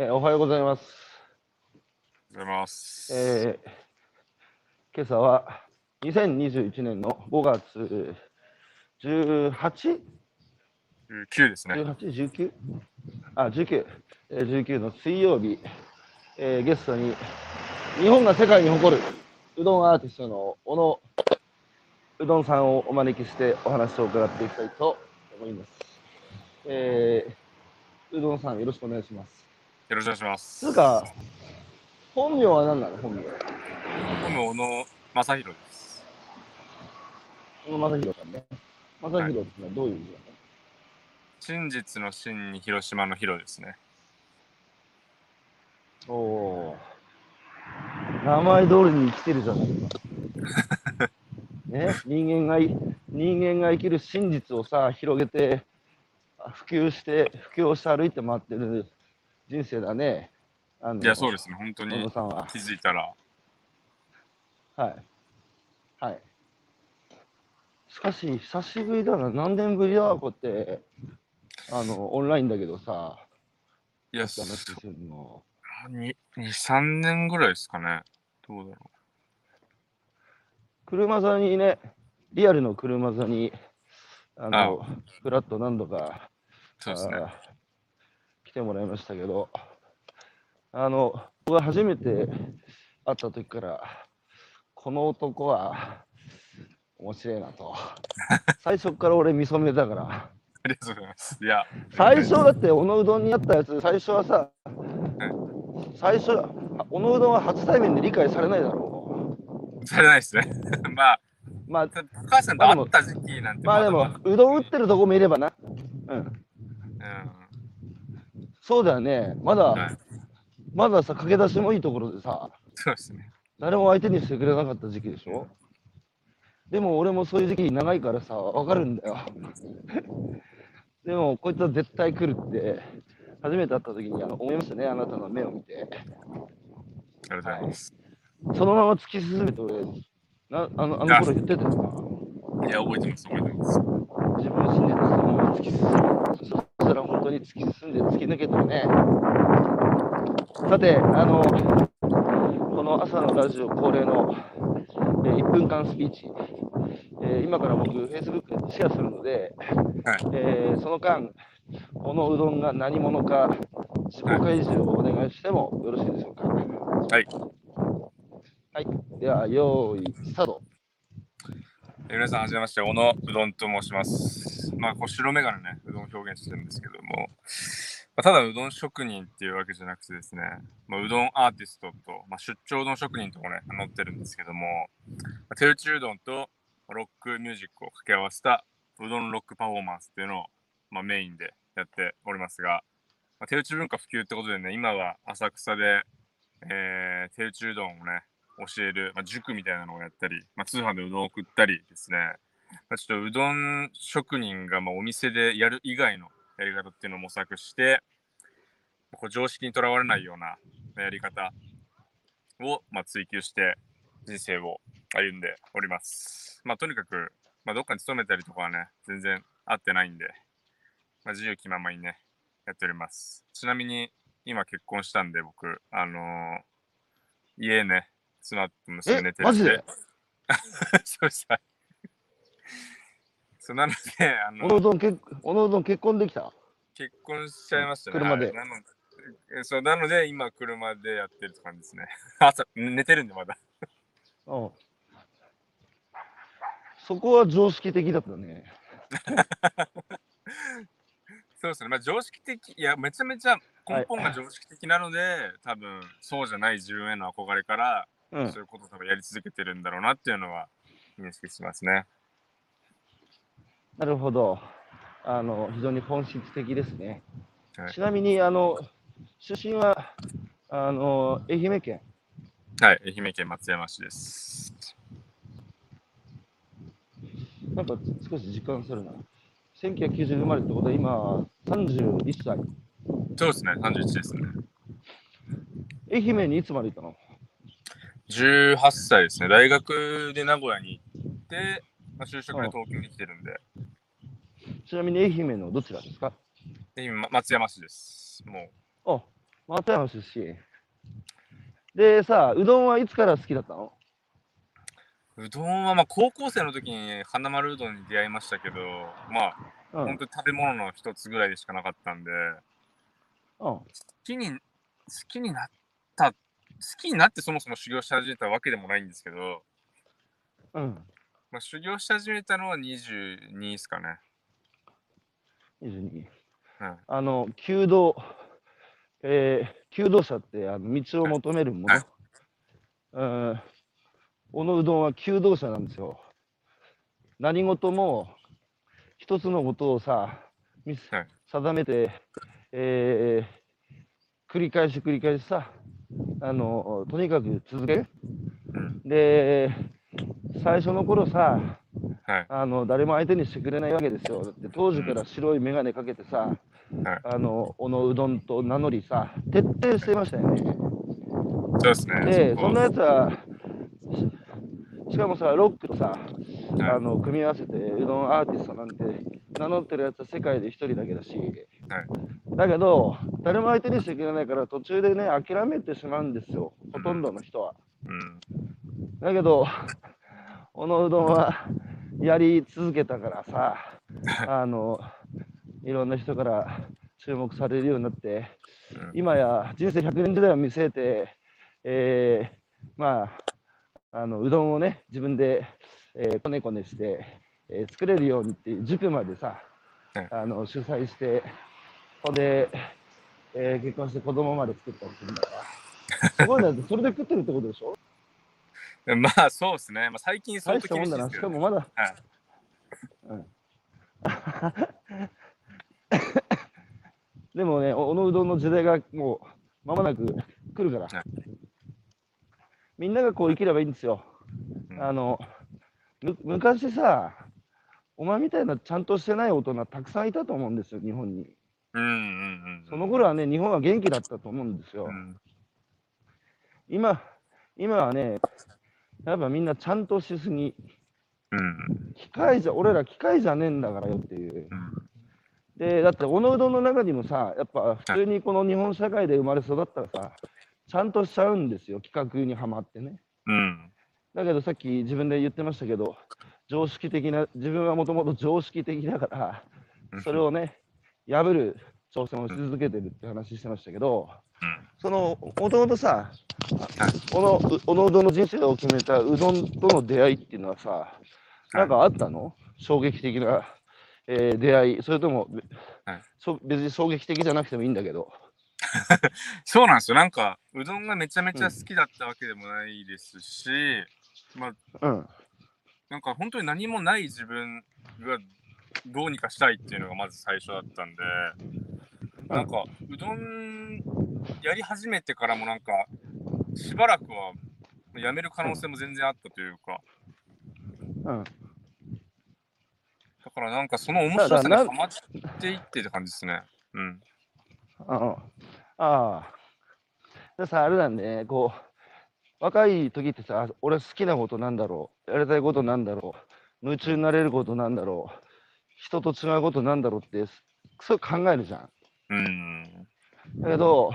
えーおはようございます。おはようございます。えー今朝は2021年の5月 18?18、9ですね。19? あ、19、えー19の水曜日、えーゲストに日本が世界に誇るうどんアーティストの小野うどんさんをお招きしてお話を伺っていきたいと思います。えーうどんさんよろしくお願いします。よろしくお願いします。つうか、本名は何なの？本名。本名小野正弘です。小野正弘さんね。正弘ってのはどういう意味なの、真実の真に広島の広ですね。おおー。名前通りに生きてるじゃないか。ね、人間がい人間が生きる真実をさ、広げて、あ普及して、布教して歩いて回ってる人生だね。あのいや、そうですね。本当にさんは。気づいたら、はい。はい。しかし、久しぶりだな。何年ぶりだこって、あの、オンラインだけどさ、いや、話するの。2、3年ぐらいですかね。どうだろ車座にね、リアルの車座に、あの、フラット何度か、う。そうですね。てもらいましたけど、あの、僕が初めて会った時から、この男は面白いなと。最初から俺見初めだから。ありがとうございます。いや、最初だって、小野うどんにあったやつ、最初はさ、最初、小野うどんは初対面で理解されないだろされないですね。まあ、う。まあ、た高橋さんと会った時期なんてまあでもうどん打ってるとこ見ればな。うん。だそうだよね。まだ、うん。はい。まださ、駆け出しもいいところでさ、そうですね。誰も相手にしてくれなかった時期でしょ？でも俺もそういう時期長いからさ、わかるんだよ。でも、こいつは絶対来るって、初めて会った時にあの思いましたね、あなたの目を見て。ありがとうございます。そのまま突き進めて俺、なあのあの頃言ってたよな。いや、覚えてます、覚えてます。自分を信じてそのまま突き進む。そしたら本当に突き進んで突き抜けたよね。さて、あの、この朝のラジオ恒例の、えー1分間スピーチ、えー今から僕、Facebook でシェアするので、はいえーその間、このうどんが何者か自己開示をお願いしてもよろしいでしょうか。はい。はい。では、用意、スタート。皆さん、はじめまして、小野うどんと申します。まあ、こう白眼鏡ね、うどんを表現してるんですけども、まあ、ただうどん職人っていうわけじゃなくてですね、まあ、うどんアーティストと、まあ、出張うどん職人ともね、名乗ってるんですけども、まあ、手打ちうどんとロックミュージックを掛け合わせたうどんロックパフォーマンスっていうのを、まあ、メインでやっておりますが、まあ、手打ち文化普及ってことでね、今は浅草で、えー手打ちうどんをね、教える、まあ、塾みたいなのをやったり、まあ、通販でうどんを送ったりですね、まあ、ちょっとうどん職人がまあお店でやる以外のやり方っていうのを模索して、こう常識にとらわれないようなやり方をまあ追求して人生を歩んでおります。まあ、とにかく、まあ、どっかに勤めたりとかはね、全然合ってないんで、まあ、自由気ままにね、やっております。ちなみに、今結婚したんで、僕、あのー家ね、妻と娘え寝てるんで そうです。はいそうなので、あの小野うどん結小野うどん結婚できた？結婚しちゃいましたね。車ではいなのえそうなので、今、車でやってるって感じですね。朝、寝てるんで、まだ。うん。そこは常識的だったね。そうですね。まあ、常識的、いや、めちゃめちゃ根本が常識的なので、多分、そうじゃない自分への憧れから、うんそういうことを多分やり続けてるんだろうなっていうのは、認識しますね。なるほど。あの、非常に本質的ですね。はいちなみに、あの、出身は、あの、愛媛県。はい、愛媛県松山市です。なんか少し時間するな。1990生まれってことは今、31歳。そうですね、31ですね。愛媛にいつまでいたの？18歳ですね。大学で名古屋に行って、まあ、就職で東京に来てるんで、ちなみに愛媛のどちらですか？で今、松山市です。もう、あ、松山出身。でさ、うどんはいつから好きだったの？うどんはまあ高校生の時に花丸うどんに出会いましたけど、まあ、うん。本当に食べ物の一つぐらいでしかなかったんで、好うん。きに、好きになった、好きになってそもそも修行し始めたわけでもないんですけど、うん。まあ、修行し始めたのは22ですかね。22。うん。あの、弓道、えー、弓道者ってあの道を求めるもの。はいうん。小野うどんは弓道者なんですよ。何事も一つのことをさ、定めて、えー、繰り返し繰り返しさ、あの、とにかく続ける。うん。で、最初の頃さ、はい。あの誰も相手にしてくれないわけですよ。だって当時から白い眼鏡かけてさ、はいあの小野うどんと名乗りさ、徹底してましたよね。そうですね。で、こそんなやつは、ししかもさ、ロックとさ、はいあの組み合わせてうどんアーティストなんて名乗ってるやつは世界で一人だけだし、だけど、誰も相手にしてくれないから途中でね、諦めてしまうんですよ、ほとんどの人は。うん。だけど、小野うどんはやり続けたからさ、あの、いろんな人から注目されるようになって、うん。今や人生100年時代を見据えて、えーまあ、あのうどんをね、自分で、えーこねこねして、えー作れるようにっていう塾までさ、はい。あの主催して、ほんで、えー結婚して子供まで作ったりするんだから、すごいなって、それで食ってるってことでしょ？まあそうですね。まあ、最近相当大したもんだな。厳しいですけど、ね。しかもまだ、はいうん。でもね、おのうどんの時代がもう間もなく来るからはい、みんながこう生きればいいんですよ。うんあの、む昔さ、お前みたいなちゃんとしてない大人たくさんいたと思うんですよ、日本に。うんうんうん。その頃はね、日本は元気だったと思うんですよう。ん。今、今はね、やっぱみんなちゃんとしすぎ。うん。機械じゃ、俺ら機械じゃねえんだからよっていう。うん。で、だって、おのうどんの中にもさ、やっぱ普通にこの日本社会で生まれ育ったらさ、ちゃんとしちゃうんですよ、企画にはまってね。うん。だけどさっき自分で言ってましたけど、常識的な、自分はもともと常識的だから、それをね、破る挑戦をし続けてるって話してましたけど、うん。その、もともとさはい、このうおのうどんの人生を決めたうどんとの出会いっていうのはさ、なんかあったの？衝撃的な、えー出会い、それとも、そ別に衝撃的じゃなくてもいいんだけど。そうなんですよ。なんか、うどんがめちゃめちゃ好きだったわけでもないですし、まあ、うん。なんか本当に何もない自分がどうにかしたいっていうのがまず最初だったんで、なんか、うどんやり始めてからもなんか、しばらくはやめる可能性も全然あったというか、うん。だからなんかその面白さにハマっていってって感じですね。うん。ああ。ああ。でさ、あれなんでね、こう、若い時ってさ、俺好きなことなんだろう、やりたいことなんだろう、夢中になれることなんだろう、人と違うことなんだろうって、そう考えるじゃん。うん。だけど、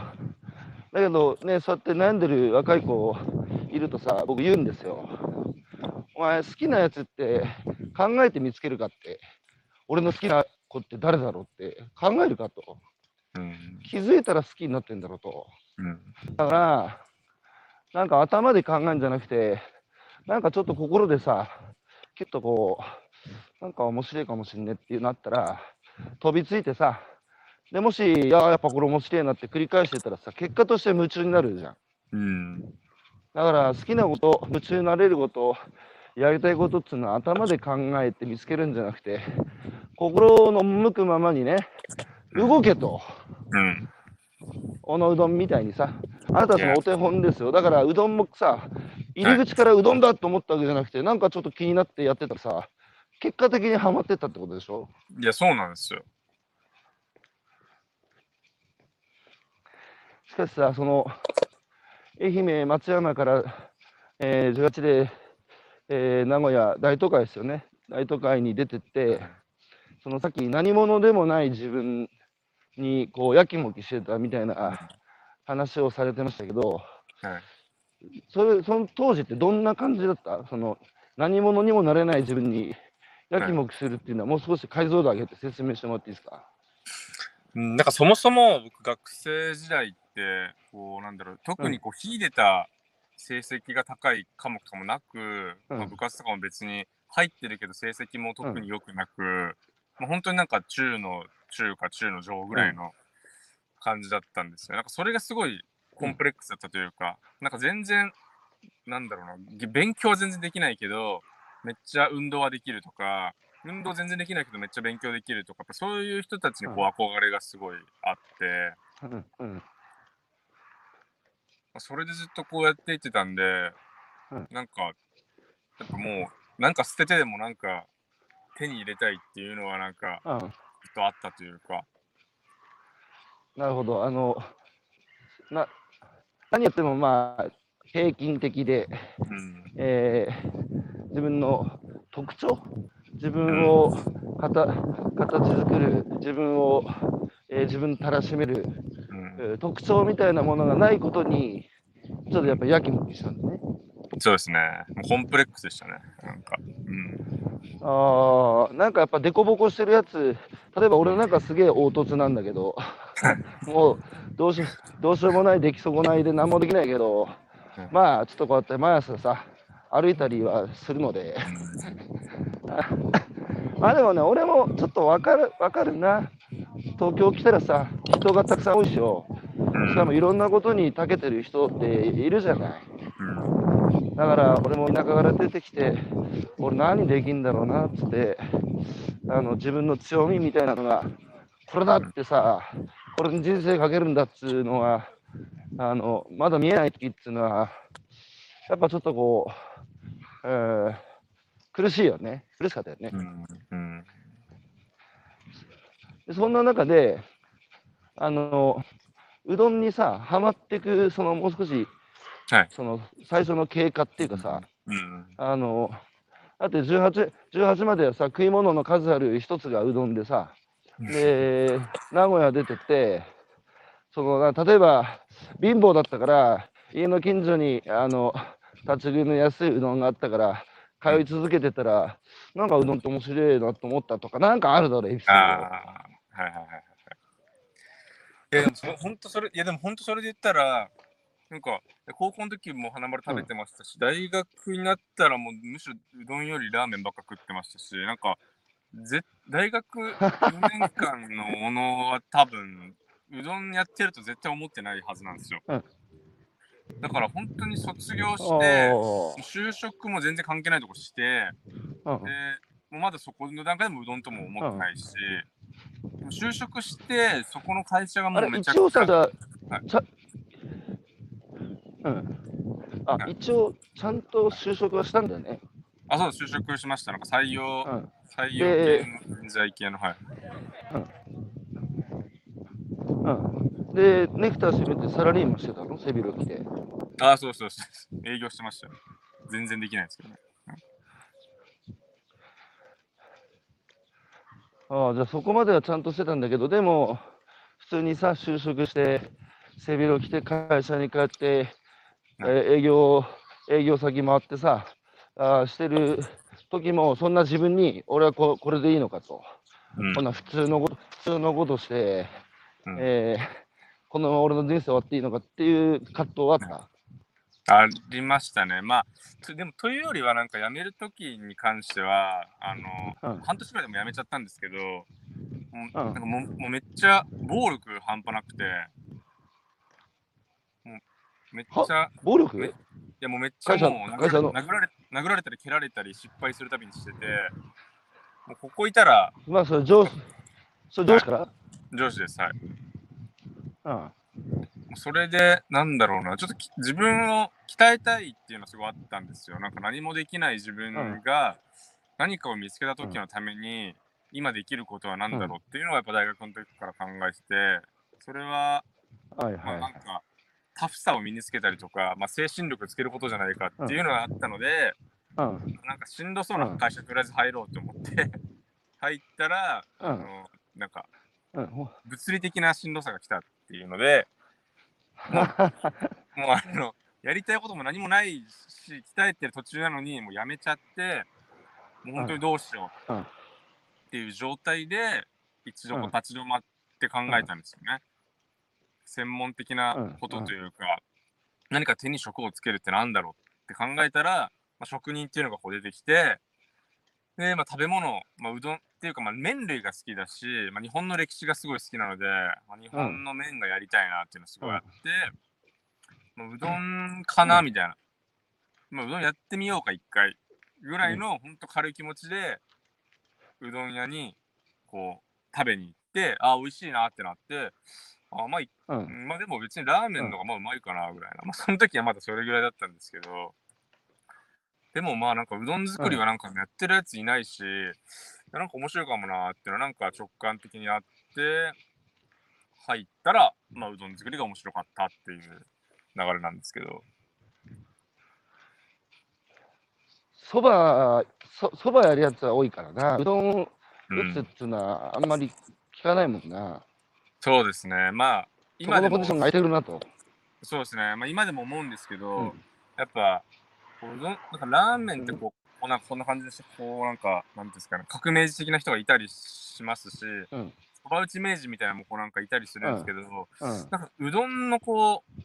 だけどね、そうやって悩んでる若い子いるとさ、僕言うんですよ。お前好きなやつって考えて見つけるかって、俺の好きな子って誰だろうって考えるかと。うん。気づいたら好きになってんだろうと。うん。だから、なんか頭で考えるんじゃなくて、なんかちょっと心でさ、きっとこう、なんか面白いかもしんねっていうなったら、飛びついてさ、でもし、いや、やっぱこれ面白いなって繰り返してたらさ、結果として夢中になるじゃん。うん。だから好きなこと、夢中になれること、やりたいことっていうのは頭で考えて見つけるんじゃなくて、心の向くままにね、動けと。うん。おのうどんみたいにさ、あなたそのお手本ですよ。だからうどんもさ、入り口からうどんだと思ったわけじゃなくて、なんかちょっと気になってやってたらさ、結果的にはまってったってことでしょ？いや、そうなんですよ。しかしさ、その、愛媛、松山から、えー、18で、えー名古屋、大都会ですよね。大都会に出てって、そのさっき何者でもない自分にこうやきもきしてたみたいな話をされてましたけど、はい。それその当時ってどんな感じだった？その何者にもなれない自分にやきもきするっていうのは、もう少し解像度上げて説明してもらっていいですか？うんなんかそもそも僕学生時代ってこうなんだろう特にこう秀でた成績が高い科目とかもなく、うん。まあ、部活とかも別に入ってるけど成績も特に良くなく、まあ、本当になんか中の中か中の上ぐらいの感じだったんですよ。なんかそれがすごいコンプレックスだったというか、なんか全然なんだろうな勉強は全然できないけどめっちゃ運動はできるとか運動全然できないけどめっちゃ勉強できるとかそういう人たちにこう憧れがすごいあって、うんうんまあそれでずっとこうやっていってたんで、うん。なんかやっぱもうなんか捨ててでもなんか手に入れたいっていうのはなんかうん。ずっとあったというか、なるほど。あの、な、何やってもまあ、平均的で、うん、えー自分の特徴、自分を形形作る、自分を、えー自分たらしめる、うん。えー特徴みたいなものがないことに、ちょっとやっぱやきもきしたんだね。そうですね。もうコンプレックスでしたね。なんか、うん、ああ、なんかやっぱ凸凹してるやつ、例えば俺なんかすげえ凹凸なんだけど、もうどうしどうしようもない、出来損ないで何もできないけどうん、まあちょっとこうやって毎朝さ、歩いたりはするので、まあでもね、俺もちょっとわかる、わかるな。東京来たらさ、人がたくさん多いしよ。うんしかもいろんなことに長けてる人っているじゃない。うんだから俺も田舎から出てきて、俺何できんだろうなっつって、あの自分の強みみたいなのが、これだってさ、これに人生かけるんだっつうのは、あのまだ見えない時っつうのは、やっぱちょっとこう、えー苦しいよね。苦しかったよね。うん。うん。でそんな中で、あの、うどんにさ、ハマってく、そのもう少し、はい。その最初の経過っていうかさ、うん。あの、だって18、18まではさ、食い物の数ある一つがうどんでさ、で、名古屋出てって、そのな例えば、貧乏だったから、家の近所に、あの、立ち食いの安いうどんがあったから、通い続けてたら、なんかうどんって面白いなと思ったとか、なんかあるだろう、エピソード。ああはいはいはいはい。でもそ 本当それいやでも本当それで言ったらなんか高校の時も花丸食べてましたし、大学になったらもうむしろうどんよりラーメンばっか食ってましたしなんかぜ大学4年間のものは多分うどんやってると絶対思ってないはずなんですよ、うんだから本当に卒業して就職も全然関係ないとこしてうんでもうまだそこの段階でもうどんとも思ってないし、就職してそこの会社がもうめちゃくちゃあ、はいちゃうん。あ、はい一応、ちゃんと就職はしたんだよね。あそう就職しましたなんか採用、うん。採用系の人材系のはいうん。で、ネクター閉めてサラリーマンしてたの？背広着て。あそうそうそう営業してましたよ。全然できないですけどね。ああ、じゃあそこまではちゃんとしてたんだけど、でも、普通にさ、就職して、背広着て会社に帰って、えー営業、営業先回ってさ、あーしてる時も、そんな自分に、俺はここれでいいのかと。うん。こんな普通のこと、普通のことして、うん。えーこのまま俺の人生終わっていいのかっていう葛藤はあった。ありましたね。まあ、とでもというよりは、なんか辞めるときに関しては、あの、うん半年ぐらいでも辞めちゃったんですけど、もううんなんかもうもうめっちゃ暴力半端なくて、もうめっちゃ、暴力？めいやもうめっちゃもう殴られ殴られたり蹴られたり失敗するたびにしてて、もうここいたらまあ、それ上司、それ上司から、上司です。はい。うん。それで、なんだろうな、ちょっとき自分を鍛えたいっていうのはすごいあったんですよ。なんか何もできない自分が何かを見つけた時のために、今できることは何だろうっていうのはやっぱ大学の時から考えてて、それは、はいまあ、なはんか、タフさを身につけたりとか、まあ、精神力つけることじゃないかっていうのがあったので、い。うん。なんかしんどそうな会社とりあえず入ろうと思って、入ったら、うん。あのなんかうん。ほ物理的なしんどさが来たっていうので、もうあの、やりたいことも何もないし、鍛えてる途中なのに、もうやめちゃって、もう本当にどうしよううん。っていう状態で、一度こううん。立ち止まって考えたんですよね。専門的なことというか、何か手に職をつけるってなんだろうって考えたら、まあ、職人っていうのがこう出てきて、で、まあ、食べ物、まあ、うどんっていうか、まあ、麺類が好きだし、まあ、日本の歴史がすごい好きなので、まあ、日本の麺がやりたいなっていうのがすごいあって、まあ、うどんかなみたいな、まあ、うどんやってみようか一回ぐらいの、ほんと軽い気持ちでうどん屋にこう食べに行ってあ美味しいなってなってあまあいうん。まあでも別にラーメンの方がまあうまいかなぐらいな。まあその時はまだそれぐらいだったんですけど、でもまあなんかうどん作りはなんかやってるやついないし、いやなんか面白いかもなーっていうのはなんか直感的にあって、入ったら、まあうどん作りが面白かったっていう流れなんですけど。そば、そそばやるやつは多いからな。うどんう打つっん、ていうのはあんまり聞かないもんな。そうですね。まあそ今でもこのポジションが空いてるなと。そうですね。まあ今でも思うんですけど、うんやっぱ、こううどんなんかラーメンってこう、こうなんかこんな感じでして、こうなんか、なんですかね、革命児的な人がいたりしますし、うん。そば打ち明治みたいなのもこうなんかいたりするんですけど、うん。なんかうどんのこう、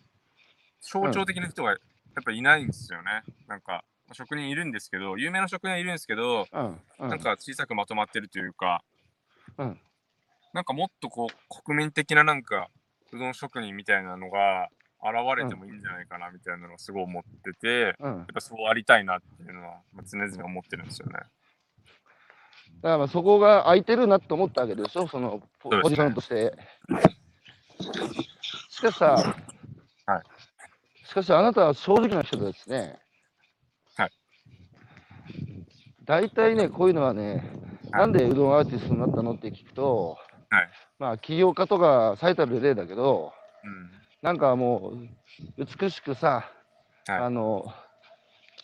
象徴的な人がやっぱいないんですよね。なんか、職人いるんですけど、有名な職人はいるんですけど、うん。うん。なんか小さくまとまってるというか、うん。なんかもっとこう、国民的ななんか、うどん職人みたいなのが現れてもいいんじゃないかなみたいなのをすごい思ってて、うん。やっぱそうありたいなっていうのは、まあ、常々思ってるんですよね。だからまあそこが空いてるなと思ったわけでしょ、そのポジションとして。しかしさ、はいしかしあなたは正直な人ですね。はい。大体ね、こういうのはね、はいなんでうどんアーティストになったの？って聞くと、はいまあ起業家とか最たる例だけど、うん。なんかもう美しくさ、はい。あの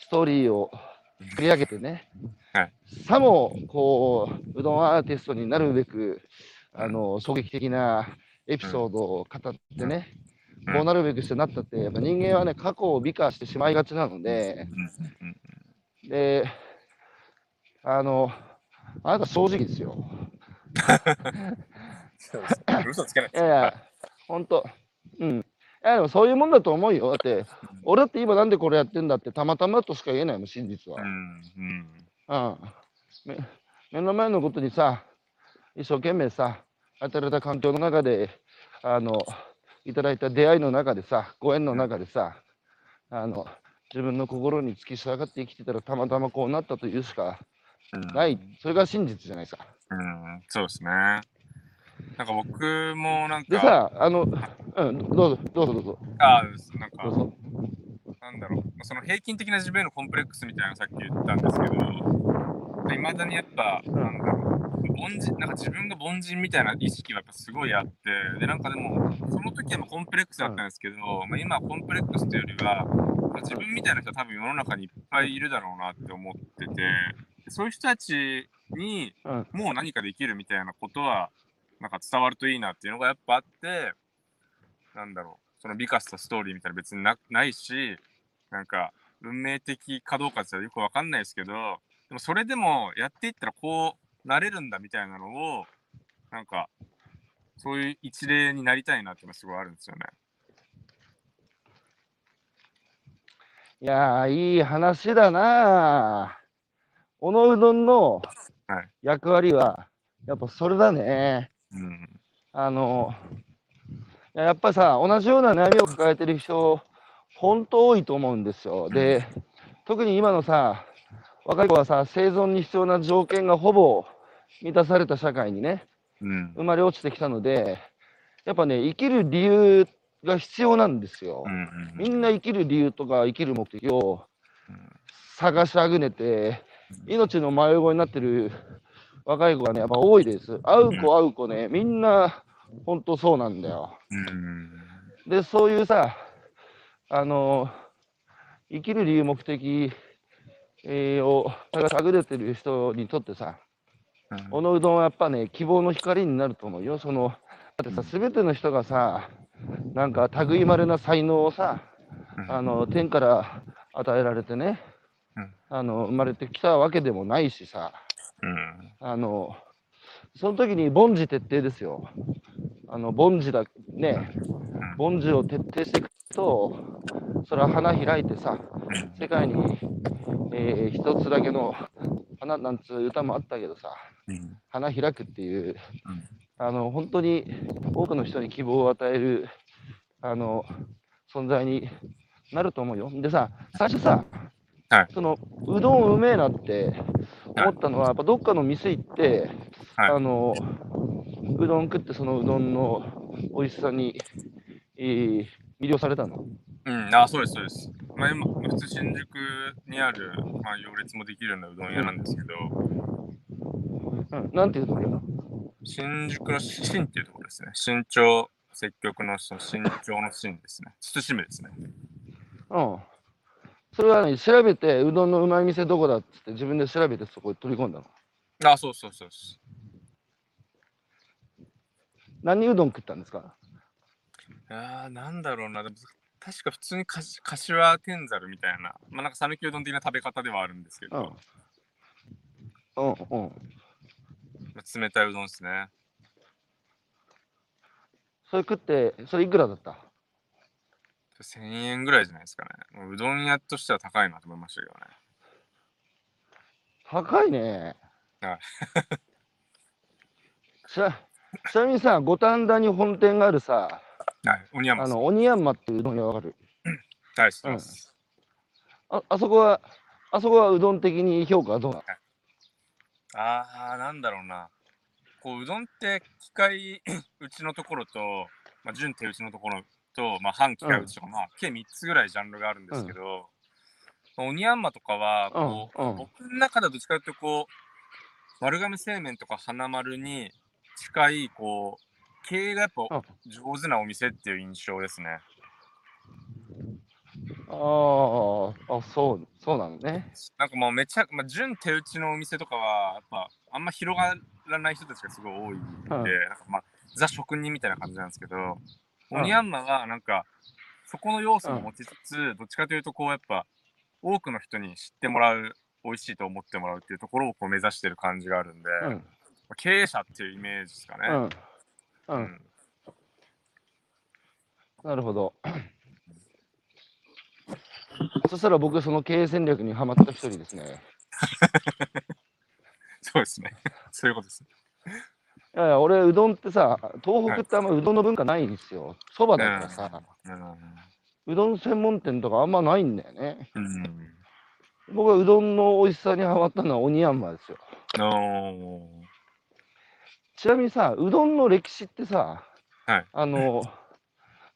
ストーリーを作り上げてね、はい。さもこううどんアーティストになるべくあの衝撃的なエピソードを語ってね、うん。こうなるべくしてなったって、やっぱ人間はね、過去を美化してしまいがちなので、で、あの、あなた正直ですよ。嘘つけないです いやいや、ほんと。うん。いや、でもそういうもんだと思うよ。だって、俺だって今なんでこれやってんだってたまたまとしか言えないもん、真実は。うんうん目の前のことにさ、一生懸命さ、与えられた環境の中で、あの、いただいた出会いの中でさ、ご縁の中でさ、あの、自分の心に突き従って生きてたらたまたまこうなったというしかうんない。それが真実じゃないですか。うん、そうですね。なんか僕もなんか、でさ、あの、うん、どうぞ、どうぞどうぞ。あなんか。なんだろう、その平均的な自分へのコンプレックスみたいなのさっき言ったんですけど、いまだにやっぱ、なんだろう、凡人、なんか自分が凡人みたいな意識はやっぱすごいあって、で、なんかでも、その時はまあコンプレックスだったんですけど、まあ、今はコンプレックスというよりは、まあ自分みたいな人は多分世の中にいっぱいいるだろうなって思ってて、そういう人たちにうん、もう何かできるみたいなことは、なんか伝わるといいなっていうのがやっぱあって、なんだろう、その美化したストーリーみたいな別になないし、なんか運命的かどうかってよくわかんないですけど、でもそれでもやっていったらこうなれるんだみたいなのを、なんか、そういう一例になりたいなっていうのがすごいあるんですよね。いやー、いい話だなあ。おのうどんのはい役割は、やっぱそれだね。うん。あの、いややっぱさ、同じような悩みを抱えてる人、本当多いと思うんですよ。で、特に今のさ、若い子はさ、生存に必要な条件がほぼ満たされた社会にね、うん。生まれ落ちてきたので、やっぱね、生きる理由が必要なんですよう。ん。みんな生きる理由とか生きる目的をうん探しあぐねて、命の迷い子になってる若い子がね、やっぱ多いです。会う子会う子ね、みんな本当そうなんだよ。うん。で、そういうさ、あの、生きる理由、目的、えーを探しあぐねてる人にとってさ、おのうどんはやっぱね、希望の光になると思うよ。その、だってさ、すべての人がさ、なんか類まれな才能をさ、うんあの天から与えられてね、うんあの生まれてきたわけでもないしさ、うん。あのその時に凡事徹底ですよ。あの凡事だね、凡事を徹底していくと、それは花開いてさ、うん。世界に、えー一つだけの花なんつう歌もあったけどさ、うん。花開くっていう、うんあの本当に多くの人に希望を与えるあの存在になると思うよ。でさ、最初さ、はいそのうどんうめえなって思ったのは、やっぱどっかの店行って、はいあのうどん食って、そのうどんの美味しさに、えー魅了されたの？うん、あ、そうです、そうです。まあ、今、普通新宿にある、まあ、行列もできるようなうどん屋なんですけど、うん、なんていうところ？新宿の新っていうところですね。新潮積極の新潮の新ですね。慎むですね。うん。それはね、調べて、うどんのうまい店どこだっつって自分で調べてそこに取り込んだの。あ、そうそうそうです。何うどん食ったんですか？あーなんだろうな。でも確か普通にかし柏天ざるみたいな、まあなんか讃岐うどん的な食べ方ではあるんですけど、うん。うんうん。まあ冷たいうどんですね。それ食って、それいくらだった？1000円ぐらいじゃないですかね。もううどん屋としては高いなと思いましたけどね。高いね。はいちなちなみにさ、五反田に本店があるさ、はい、鬼山さん。あの、鬼山っていううどん屋わかる？はい、知ってます。ああそこは、あそこはうどん的に評価はどうなの？ああ、なんだろうな。こう、うどんって機械 うちのところと、まあ、準手打ちのところと、まあ、半機械打ちとか、まあ、計3つぐらいジャンルがあるんですけど、まあ鬼ヤンマとかは、こう、うん。うん僕の中ではどっちかというと、こう、丸亀製麺とか花丸に近い、こう、経営がやっぱうん。上手なお店っていう印象ですね。あーあ、そう、そうなのね。なんかもうめちゃ、まあ、純手打ちのお店とかは、やっぱあんま広がらない人たちがすごい多いんで、うん。なんかまあ、ザ職人みたいな感じなんですけど、うんオニヤンマはなんか、そこの要素も持ちつつ、どっちかというと、こうやっぱ、多くの人に知ってもらう、美味しいと思ってもらうっていうところをこう目指してる感じがあるんで、うん。まあ経営者っていうイメージですかね。うん。う。うんんなるほど。そしたら僕、その経営戦略にはまった一人ですね。そうですね。そういうことです。いやいや、俺、うどんってさ、東北ってあんまうどんの文化ないんですよ。そばだからさ、うどん専門店とかあんまないんだよね。うん。うん僕はうどんの美味しさにハマったのは鬼ヤンマですよ。ちなみにさ、うどんの歴史ってさ、はい。あの、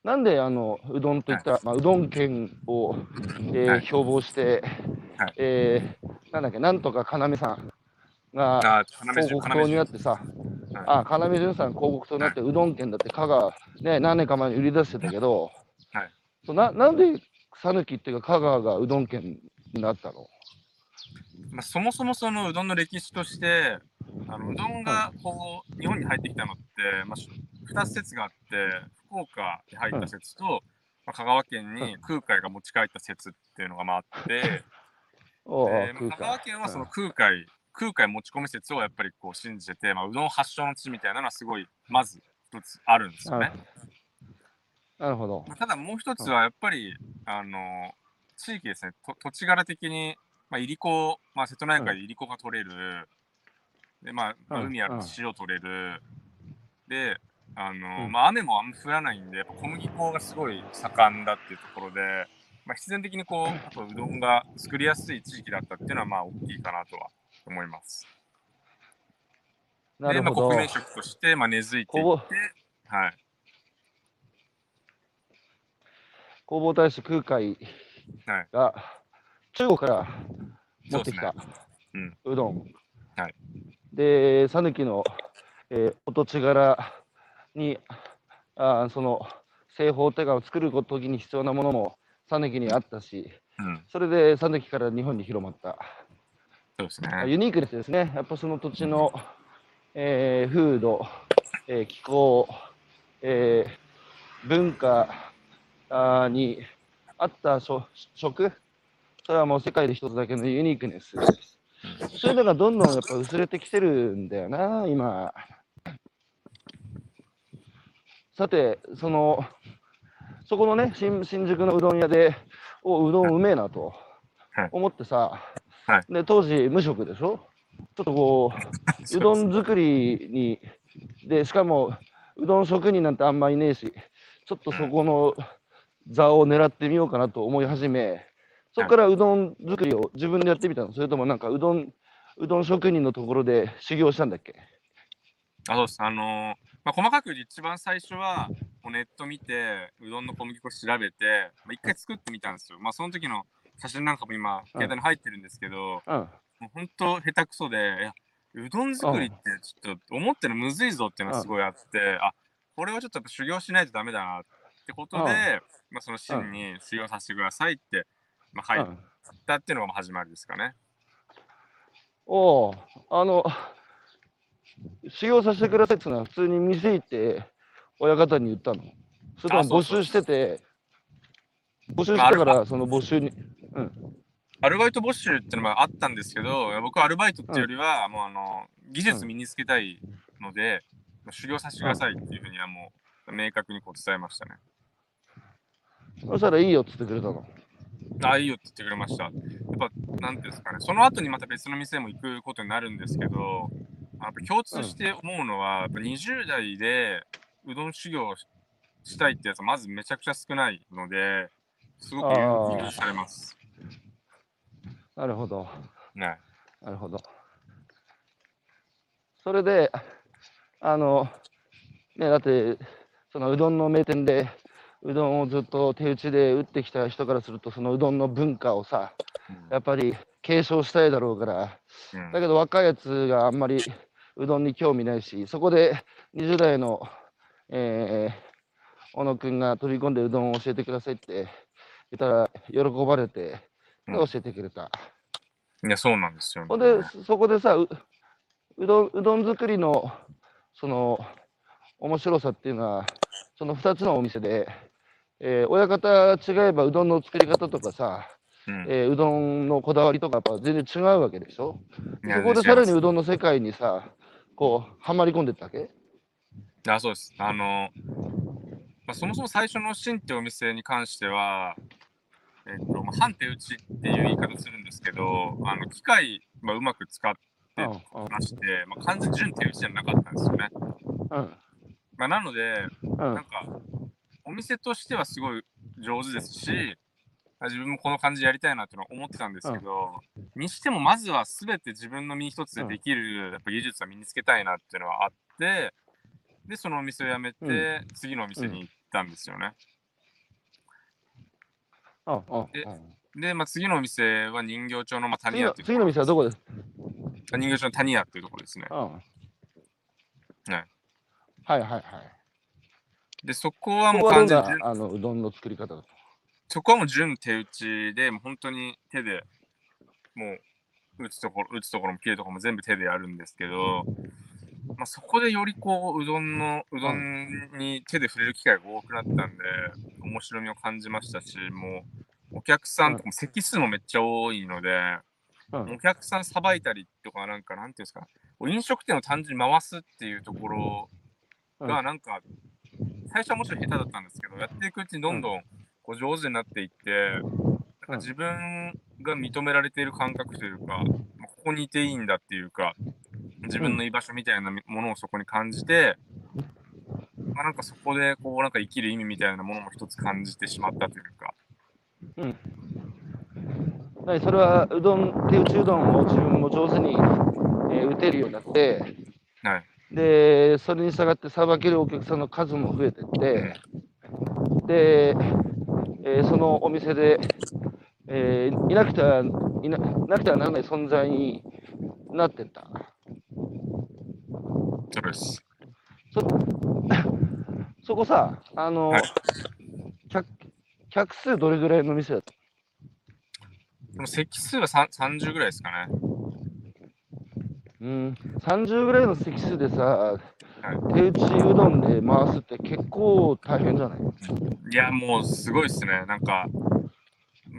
なんであのうどんといったら、まあ、うどん県を、えーはい。標榜して、はい。えーなんだっけ、なんとか要さんが広潤告塔になってさ、あ、要潤さん広告塔になって、うどん県だって香川、ね、何年か前に売り出してたけど、はい。そうななんで讃岐っていうか香川がうどん県になったの？まあ、そもそもそのうどんの歴史としてあのうどんがこう日本に入ってきたのって、まあ、し2つ説があって福岡に入った説と、まあ、香川県に空海が持ち帰った説っていうのがまああって、で空まあ香川海県はその空海、空海持ち込み説をやっぱりこう信じてて、まあ、うどん発祥の地みたいなのはすごいまず一つあるんですよね。なるほど。まあただもう一つはやっぱり、あの地域ですね。と土地柄的に、まあ、いりこ、まあ、瀬戸内海でい。りこが取れる、でまあまあうん海あるうん塩取れる、であの、うん。まあ、雨もあんま降らないんでやっぱ小麦粉がすごい盛んだっていうところで、まあ、必然的にこうやっぱうどんが作りやすい地域だったっていうのはまあ大きいかなとは思います。なるほど国。民食として、まあ、根付いていこって、はい。弘法大師空海はいが中国から持ってきたそうどん。はいで、讃岐の、えーお土地柄にあーその製法手を作るときに必要なものも讃岐にあったし、うん、それで讃岐から日本に広まった。そうですね。ユニークですね。やっぱその土地の、えー風土、えー気候、えー文化あーに合った食食、それはもう世界で一つだけのユニークネス。そういうのがどんどんやっぱ薄れてきてるんだよな、今。さて、その、そこのね、新新宿のうどん屋で、おうどんうめえなとはい思ってさ、はで当時無職でしょ？ちょっとこう、うどん作りに、で、しかも、うどん職人なんてあんまいねえし、ちょっとそこの座を狙ってみようかなと思い始め、そこからうどん作りを自分でやってみたの。それともなんかうどん、うどん職人のところで修行したんだっけ？あ、そうです。あのーまあ、細かく一番最初は、もうネット見て、うどんの小麦粉調べて、まあ、一回作ってみたんですよ。まあ、その時の写真なんかも今、携帯に入ってるんですけど、うん。もう本当下手くそで、うどん作りってちょっと思ってるむずいぞっていうのがすごいあって、あ、これはちょっと修行しないとダメだなってことで、うん。まあ、その真に修行させてくださいって、まあ、入っうんたっていうのがまあ始まりですかね。おお、あの、修行させてくださいってのは普通に店行って親方に言ったの。それとも募集してて、募集してからその募集に、うん。アルバイト募集っていうのもあったんですけど、僕はアルバイトっていうよりは、もうあの、技術身につけたいので、修行させてくださいっていうふうにはもう、明確にこう伝えましたね。そしたらいいよって言ってくれたの？ああ、いいよって言ってくれました。やっぱ、なんていうんですかね、その後にまた別の店も行くことになるんですけど、やっぱ共通して思うのは、やっぱ20代でうどん修行したいってやつはまずめちゃくちゃ少ないので、すごく勇気されます。なるほど。ね。なるほど。それで、あの、ね、だって、そのうどんの名店で、うどんをずっと手打ちで打ってきた人からすると、そのうどんの文化をさ、やっぱり継承したいだろうから、うんだけど若いやつがあんまりうどんに興味ないし、そこで20代の、えー小野くんが飛び込んでうどんを教えてくださいって言ったら喜ばれて、教えてくれた。いや、そうなんですよ、ね。ほんで、そそこでさう、うどんうどん作りのその面白さっていうのは、その2つのお店で、えー親方違えばうどんの作り方とかさ、うんえーうどんのこだわりとかやっぱ全然違うわけでしょ？そこでさらにうどんの世界にさ、こう、はまり込んでったわけ？あ、そうです。あの、まあ、そもそも最初のシンってお店に関しては、えっと、まあ、半手打ちっていう言い方するんですけど、あの、機械、まあ、うまく使ってまして、まあ、完全に純手打ちじゃなかったんですよね。うん。まあ、なので、うん。なんか、お店としてはすごい上手ですし、あ自分もこの感じやりたいなっていうのは思ってたんですけど、にしてもまずは全て自分の身一つでできる、やっぱ技術は身につけたいなっていうのはあって、で、そのお店を辞めて、う次のお店に行ったんですよね。うんうんでうんで、まあ、次のお店は人形町の、まあ、谷屋っていう次の店はどこです？あ人形町の谷屋っていうところですね。うん。ねはいはいはい。で、そこはこもこはどんなう完全に、あのうどんの作り方だと？そこはもう純手打ちで、もう本当に手で、もう打つところ、打つところも切るところも全部手でやるんですけど、まあ、そこでよりこう、うどんの、うどんに手で触れる機会が多くなったんで、面白みを感じましたし、もう、お客さんとかも席数もめっちゃ多いので、うんお客さんさばいたりとか、なんか、なんていうんですか、飲食店を単純に回すっていうところが、うんなんか、最初はもちろん下手だったんですけど、やっていくうちにどんどんこう上手になっていって、なんか自分が認められている感覚というか、まあここにいていいんだっていうか、自分の居場所みたいなものをそこに感じて、まあ、なんかそこでこうなんか生きる意味みたいなものも一つ感じてしまったというか、うん。何それはうどん、手打ちうどんを自分も上手に、えー打てるようになって、はい。で、それに従ってさばけるお客さんの数も増えてって、で、えーそのお店で、えーいなくてはいななくてはならない存在になってった。そうです。そ そこさ、あの、はい客客数どれぐらいの店だった？でも席数はさん30ぐらいですかね。うん、30ぐらいの席数でさ、はい手打ちうどんで回すって結構大変じゃない？いや、もうすごいですね。なんか、まあ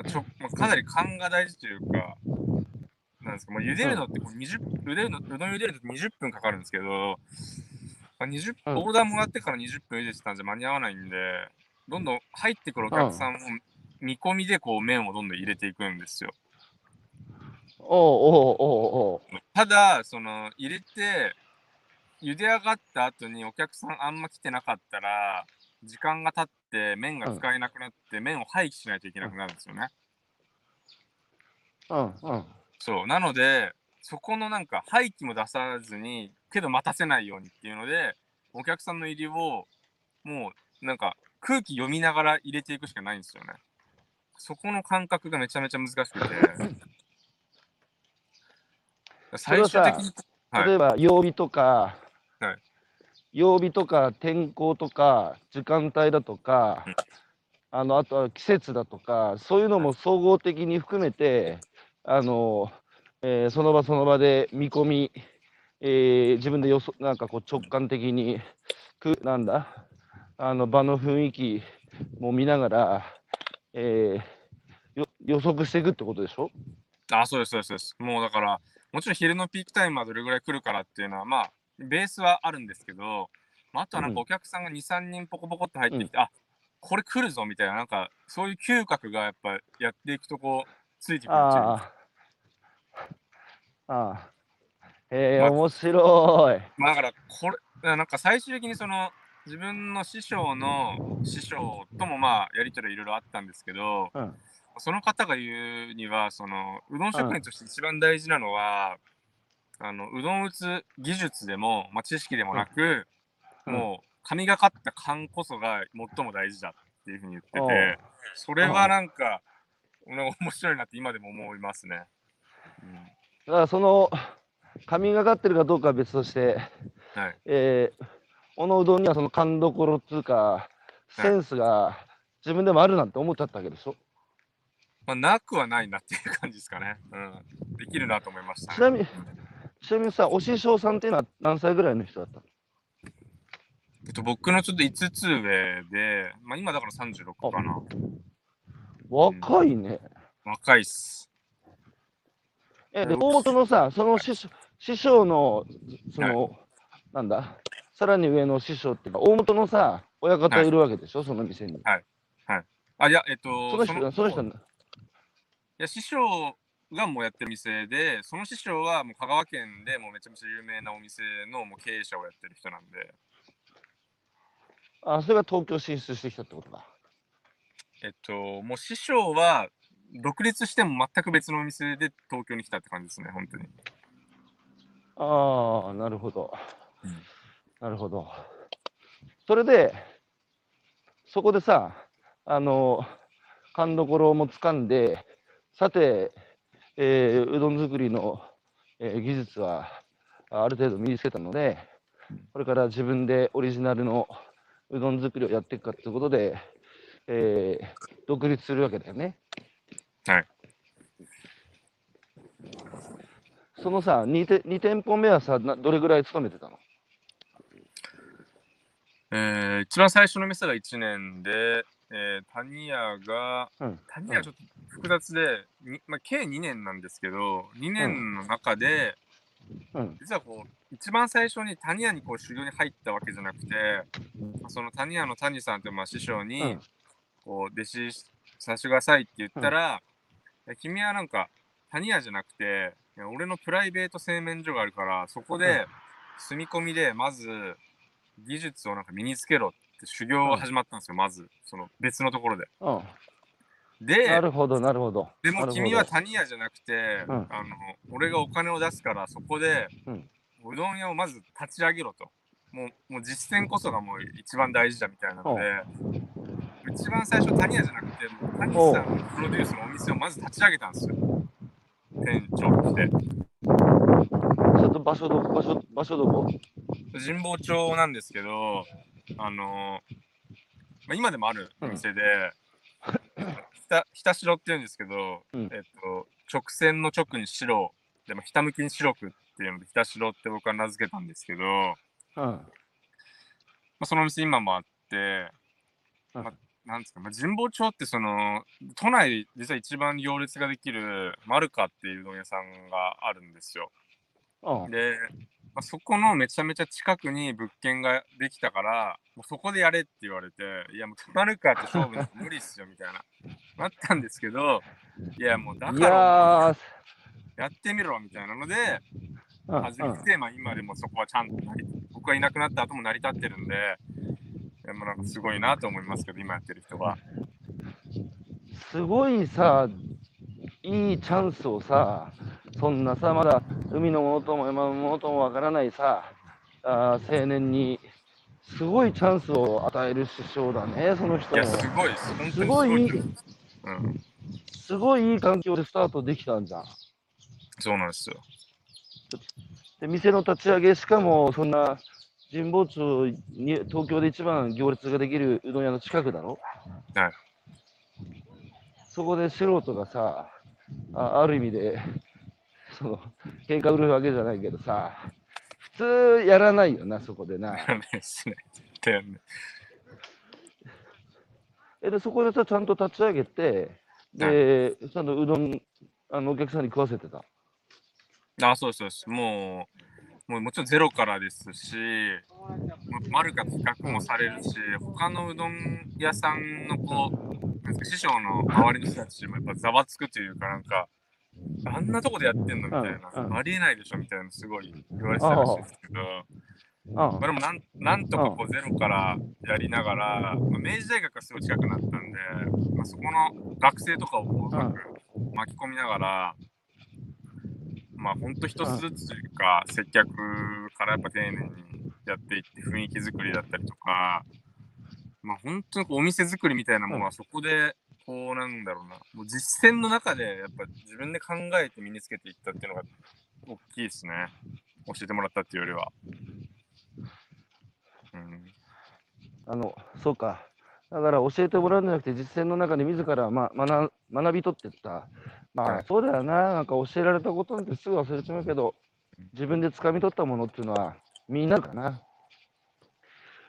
ちょまあ、かなり勘が大事というか、なんですか、もう茹でるのってこう20、茹でるのうどん茹でるのって20分かかるんですけど、まあ、20うんオーダーもらってから20分茹でてたんじゃ間に合わないんで、どんどん入ってくるお客さんも見込みでこう麺をどんどん入れていくんですよ。おうおうおうおうただ、その入れて、茹で上がった後にお客さんあんま来てなかったら、時間が経って麺が使えなくなって、麺を廃棄しないといけなくなるんですよね。うんうんそう。なので、そこのなんか廃棄も出さずに、けど待たせないようにっていうので、お客さんの入りを、もうなんか空気読みながら入れていくしかないんですよね。そこの感覚がめちゃめちゃ難しくて。最終的に、はい例えば曜日とか、はい曜日とか天候とか時間帯だとか、うんあのあとは季節だとかそういうのも総合的に含めてあの、えーその場その場で見込み、えー自分で予想なんかこう直感的にくなんだあの場の雰囲気も見ながら、えーよ予測していくってことでしょ？あ、そうです、そうですそうです。もうだから、もちろん昼のピークタイムはどれぐらい来るからっていうのは、まあ、ベースはあるんですけど、まあ、あとはなんかうん。お客さんが2、3人ポコポコって入ってきて、あこれ来るぞみたいな、なんか、そういう嗅覚がやっぱやっていくとこう、ついてくるああ。ああ。ええま面白い。まあだから、これ、なんか最終的にその、自分の師匠の師匠ともまあ、やりとりいろいろあったんですけど、うんその方が言うには、その、うどん職人として一番大事なのは、あの、うどん打つ技術でも、まあ、知識でもなく、うんもう、神がかった勘こそが最も大事だっていうふうに言ってて、それはなんか 面白いなって今でも思いますね。うんだからその神がかってるかどうかは別として、はい。えー、おのうどんにはその勘どころっつうか、センスが自分でもあるなんて思っちゃったわけでしょ？まあ、なくはないなっていう感じですかね。うん。できるなと思いました、ね。ちなみにちなみにさ、お師匠さんっていうのは何歳ぐらいの人だったの？えっと、僕のちょっと5つ上で、まあ、今だから36かな。若いね。若いっす。え、で、大元のさ、その師匠師匠の、その、なんだ、さらに上の師匠っていうか、大元のさ、親方いるわけでしょ、その店に。あ、いや、えっと、その人、その人い、や、師匠がもうやってる店で、その師匠はもう香川県でもうめちゃめちゃ有名なお店のもう経営者をやってる人なんで、あ、それが東京進出してきたってことだ。えっと、もう師匠は独立しても全く別のお店で東京に来たって感じですね、本当に。ああ、なるほど。うんなるほど。それで、そこでさ、あの、勘どころもつかんで、さて、えーうどん作りの、えー技術はある程度身につけたので、これから自分でオリジナルのうどん作りをやっていくかということで、えー独立するわけだよね。はい。そのさ2て、2店舗目はさ、などれぐらい勤めてたの？えー、一番最初の店が1年で、えー、谷屋が、うん谷屋はちょっと複雑で、にまあ、計2年なんですけど、2年の中で、うん。実はこう、一番最初に谷屋にこう修行に入ったわけじゃなくて、その谷屋の谷さんってまあ師匠に、うんこう、弟子させてくださいって言ったら、いや君はなんか、谷屋じゃなくて、俺のプライベート製麺所があるから、そこで住み込みで、まず、技術をなんか身につけろって修行が始まったんですよ、まず。その別のところで。うん。でな、るほど、なるほど。でも君は谷屋じゃなくて、うんあの俺がお金を出すからそこで、うんうどん屋をまず立ち上げろと。もうもう実践こそがもう一番大事だみたいなので、一番最初谷屋じゃなくて、谷さんのプロデュースのお店をまず立ち上げたんですよ。店長として。ちょっと場所どこ、場所、場所どこ？神保町なんですけど、あのまあ、今でもあるお店で、ひたひたしろって言うんですけど、うんえっと、直線の直に白、でもひたむきに白くっていうので、ひたしろって僕は名付けたんですけど、うん。あ、そのお店今もあって、うんまあ、なんですか、まあ、神保町ってその、都内で実は一番行列ができるマルカっていううどん屋さんがあるんですよ。うん。で、まあ、そこのめちゃめちゃ近くに物件ができたから、もうそこでやれって言われて、いやもうマルカって勝負なんて無理っすよみたいな、なったんですけど、いやもうだいからやってみろみたいなので、うん始めて、まあ、今でもそこはちゃんと僕がいなくなった後も成り立ってるんで、いやもうなんかすごいなと思いますけど、今やってる人は。すごいさ、いいチャンスをさ、そんなさ、まだ海のものとも山のものともわからないさ、あー青年に、すごいチャンスを与える師匠だね、その人もいや、。すごいです。ごいすごいいい環境でスタートできたんじゃん。そうなんですよ。で、店の立ち上げ、しかもそんな神保町に東京で一番行列ができるうどん屋の近くだろ？はい。そこで素人がさ、あある意味で、その、喧嘩売るわけじゃないけどさ、普通やらないよな、そこでな。やらないですね。絶対やんないえで、そこでさ、ちゃんと立ち上げて、で、ちゃんとうどん、あの、お客さんに食わせてた？あ、そうです、そうです。もう、もうもちろんゼロからですし、マルカと比較もされるし、他のうどん屋さんのこう、なんですか師匠の周りの人たちもやっぱざわつくというか、なんか、あんなとこでやってんのみたいな、ありえないでしょみたいな、すごい言われてたらしいですけど、あまあ、でもなんなんとかこうゼロからやりながら、まあ、明治大学がすごい近くなったんで、まあ、そこの学生とかをうまく巻き込みながら、まあ本当一つずつというか、接客からやっぱ丁寧にやっていって雰囲気作りだったりとか、まあ本当にお店作りみたいなものはそこでこうなんだろうな、もう実践の中でやっぱ自分で考えて身につけていったっていうのが大きいですね。教えてもらったっていうよりは。うん、あの、そうか。だから教えてもらうんじゃなくて、実践の中で自ら、ま、学学び取ってった。まあ、はいそうだよな。なんか教えられたことなんてすぐ忘れちまうけど、自分で掴み取ったものっていうのは、身になるかな。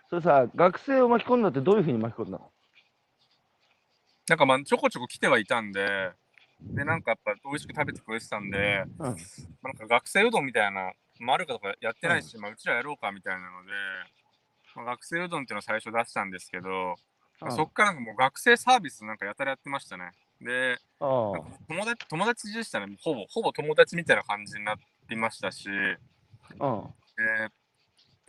それさ、学生を巻き込んだってどういうふうに巻き込んだの？なんかまあちょこちょこ来てはいたんで、で、なんかやっぱ美味しく食べてくれてたんで、うん。なんか学生うどんみたいな、まあ、あるかとかやってないし、まあ、うちらやろうかみたいなので、まあ、学生うどんっていうのを最初出したんですけど、うんそっからもう学生サービスなんかやたらやってましたね。で、友達友達でしたね。ほぼ、ほぼ友達みたいな感じになってましたし。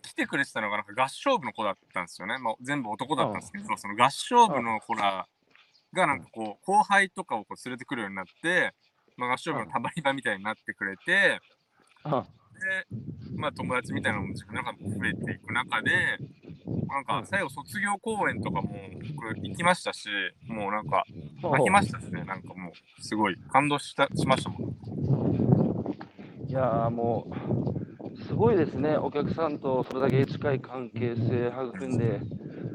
来てくれてたのがなんか合唱部の子だったんですよね。まあ、全部男だったんですけど、その合唱部の子らがなんかこう、後輩とかをこう連れてくるようになって、まあ、合唱部のたまり場みたいになってくれて、まあ、友達みたいなのも自分の中でも増えていく中で、なんか最後卒業公演とかも僕行きましたし、もうなんか泣きましたしね、なんかもうすごい感動したしましたもん。いやーもう、すごいですね、お客さんとそれだけ近い関係性育んで、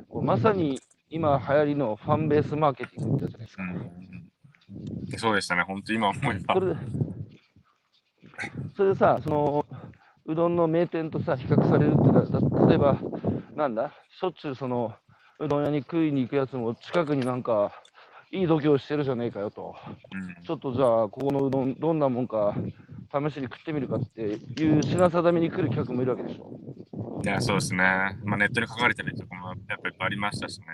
こうまさに今流行りのファンベースマーケティングってじゃないですか。うん、そうでしたね、本当今思えば。それでさ、その、うどんの名店とさ、比較されるって例えば、なんだ、しょっちゅうその、うどん屋に食いに行くやつも近くになんか、いい度胸してるじゃねえかよと。うんちょっとじゃあ、ここのうどん、どんなもんか、試しに食ってみるかっていう品定めに来る客もいるわけでしょ。いや、そうですね。まあ、ネットに書かれてるとかもやっぱいっぱいありましたしね。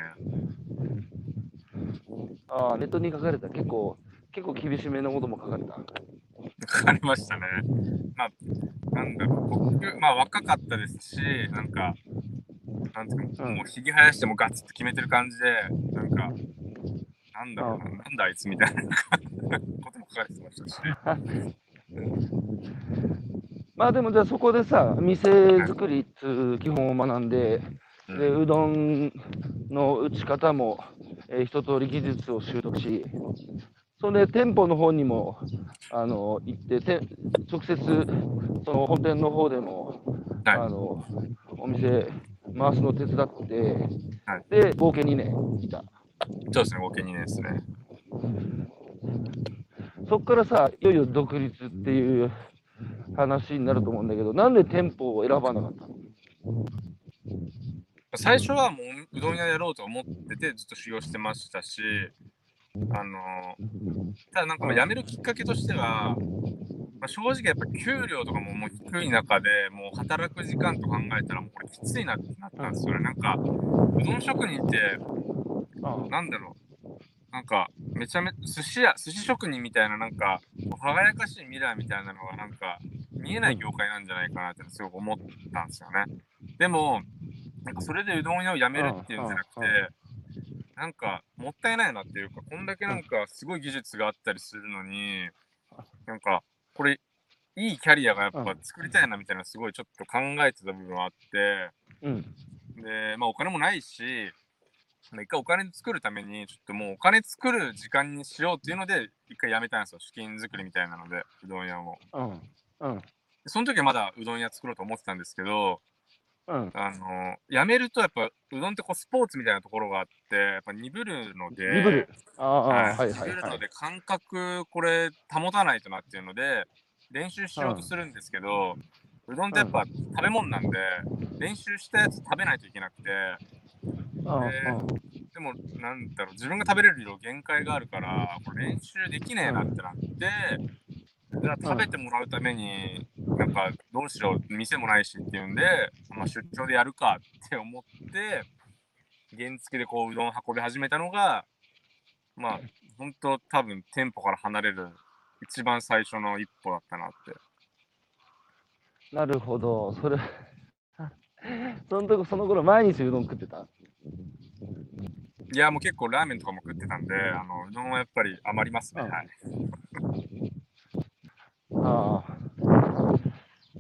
ああ、ネットに書かれた。結構、結構厳しめのことも書かれた。書かれましたね。まあ、なんだろう、僕、まあ若かったですし、なんか、なんていうか、うんもうひげ生やしてもガッツって決めてる感じで、なんか、なんだろうな、なんだあいつみたいなことも書かれてましたし。まあでもじゃあそこでさ、店作りっつう基本を学んで、うんでうどんの打ち方も、えー一通り技術を習得し、それで店舗の方にもあの行ってて、直接その本店の方でも、はいあのお店回すの手伝って、はいで、合計2年いた。そうですね、合計2年ですね。そこからさ、いよいよ独立っていう話になると思うんだけど、なんで店舗を選ばなかったの？最初はもううどん屋やろうと思っててずっと修行してましたし、あのただなんかまあ辞めるきっかけとしては、まあ、正直やっぱ給料とかももう低い中でもう働く時間と考えたらもうこれきついなってなったんですよね。なんかうどん職人ってあなんだろうなんかめちゃめ寿司屋寿司職人みたいななんか輝かしい未来みたいなのがなんか見えない業界なんじゃないかなってすごく思ったんですよね。でもなんかそれでうどん屋を辞めるっていうんじゃなくてなんかもったいないなっていうかこんだけなんかすごい技術があったりするのになんかこれいいキャリアがやっぱ作りたいなみたいなすごいちょっと考えてた部分はあって。うん。で、まあお金もないし、一回お金作るために、ちょっともうお金作る時間にしようっていうので、一回やめたんですよ。資金作りみたいなので、うどん屋を。うん。うん。でその時はまだうどん屋作ろうと思ってたんですけど、うん。あの、辞めるとやっぱうどんってこうスポーツみたいなところがあって、やっぱ鈍るので、鈍る。はい。ので感覚これ保たないとなっていうので、練習しようとするんですけど、うどんってやっぱ食べ物なんで、練習したやつ食べないといけなくて、うんでも、なんだろう、自分が食べれる量限界があるから、これ練習できねえなってなって、食べてもらうために、なんかどうしよう、店もないしっていうんで、まあ、出張でやるかって思って、原付でこううどん運び始めたのが、まあ、本当多分店舗から離れる一番最初の一歩だったなって。なるほど。それ、そのとこ、その頃毎日うどん食ってた？いや、もう結構ラーメンとかも食ってたんで、あのうどんはやっぱり余りますね。うんはい。ああ。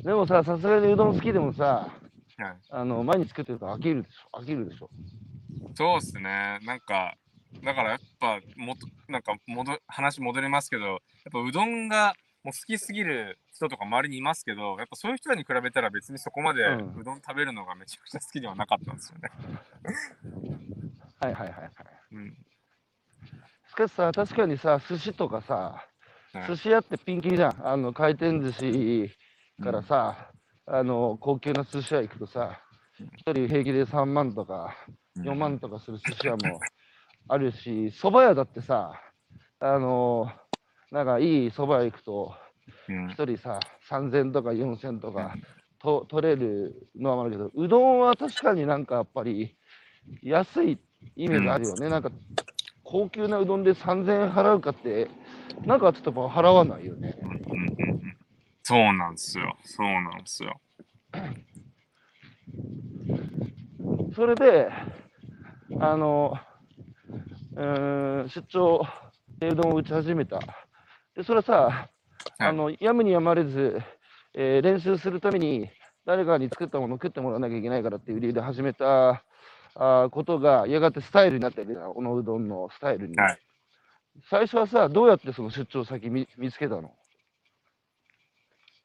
でもさ、さすがにうどん好きでもさ、はいあの、毎日作ってるから飽きるでしょ。飽きるでしょ。そうっすね。なんか、だからやっぱ、もとなんか戻、話戻りますけど、やっぱうどんがもう好きすぎる人とか周りにいますけど、やっぱそういう人らに比べたら別にそこまでうどん食べるのがめちゃくちゃ好きではなかったんですよね。はいはいはいはい。うん。しかしさ、確かにさ、寿司とかさ、はい寿司屋ってピンキリじゃん。あの、回転寿司からさ、あの、高級な寿司屋行くとさ、一人平気で3万とか4万とかする寿司屋も あるし、蕎麦屋だってさ、あの、なんかいい蕎麦屋行くと、うん。一人さ、3000とか4000とかと取れるのはあるけど、うどんは確かになんかやっぱり安いイメージあるよね。なんか高級なうどんで3000円払うかって、なんかちょっと払わないよね。そうなんですよ。そうなんですよ。それで、あの、うーん、出張でうどんを打ち始めた。で、それはさ、あの、やむにやまれず、えー練習するために誰かに作ったものを食ってもらわなきゃいけないからっていう理由で始めたあーことが、やがてスタイルになってる小野うどんのスタイルに。はい最初はさ、どうやってその出張先見見つけたの？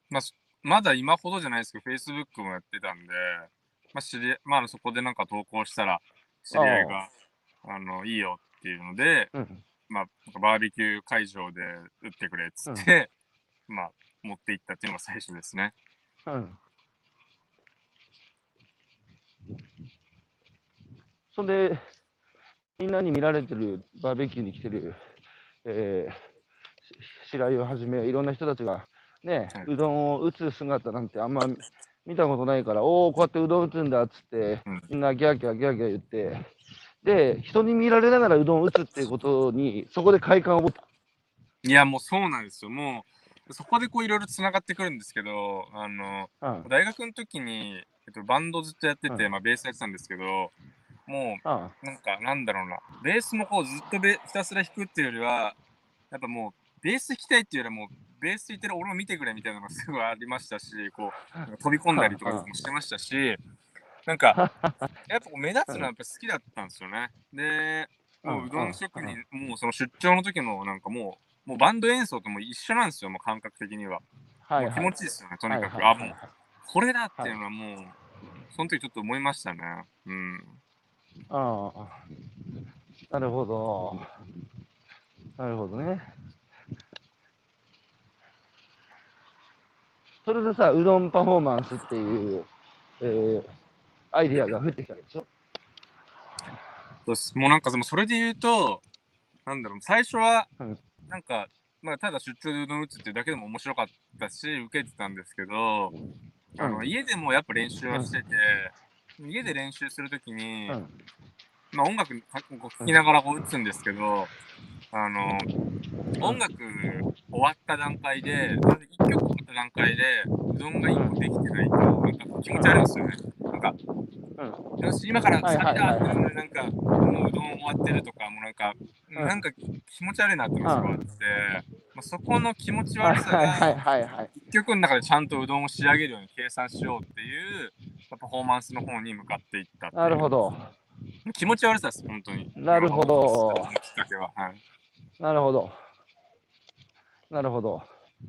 まあ、そまだ今ほどじゃないですけど、Facebook もやってたんで、まあ、知りまあ、そこでなんか投稿したら、知り合いが、あの、いいよっていうので、うん。まあ、バーベキュー会場で打ってくれっつって、まあ、持って行ったっていうのが最初ですね。うん。そんで、みんなに見られてるバーベキューに来てる、えー、し白井をはじめ、いろんな人たちが、ねはい、うどんを打つ姿なんてあんま見たことないから、おお、こうやってうどん打つんだっつって、うんみんなギャーギャーギャーギャー言って、で、人に見られながらうどんを打つっていうことに、そこで快感を持った。いや、もうそうなんですよ。もう、そこでこういろいろつながってくるんですけど、あの、うん。大学の時に、えっと、バンドずっとやってて、うんまあ、ベースやってたんですけど、もうん。う、なんか、なんだろうな、ベースもこうずっとベひたすら弾くっていうよりは、やっぱもう、ベース弾きたいっていうよりはもう、ベース弾いてる俺を見てくれみたいなのがすごいありましたし、こう、飛び込んだりとかもしてましたし、なんか、やっぱ目立つのはやっぱ好きだったんですよね。で、もううどん職人、もうその出張の時のなんかもう、もうバンド演奏とも一緒なんですよ、もう感覚的には。はいもう気持ちいいですよね、とにかく。あ、はいはいはいもう、これだっていうのはもう、その時ちょっと思いましたね。うん。ああ、なるほど。なるほどね。それでさ、うどんパフォーマンスっていう、えーアイディアが降ってきたでしょ？そうです。もうなんかでもそれで言うと、なんだろう、最初はうん、なんか、まあ、ただ出張でうどん打つっていうだけでも面白かったし、受けてたんですけど、あのうん。家でもやっぱ練習はしてて、家で練習するときに、うんまあ、音楽かこう聴きながらこう打つんですけど、あの、音楽終わった段階で、なんで1曲終わった段階で、うどんが1個できてないと、なんか気持ち悪いんですよね。なんか、うん今からなんか、もううどん終わってるとか、もうなんか、うんなんか気持ち悪いなってって、まあ、そこの気持ちはい悪さが、はいはい。一曲の中でちゃんとうどんを仕上げるように計算しようっていう、パフォーマンスの方に向かっていったなるほど。気持ち悪さです、本当に。なるほどきっかけは。はい。なるほど。なるほど。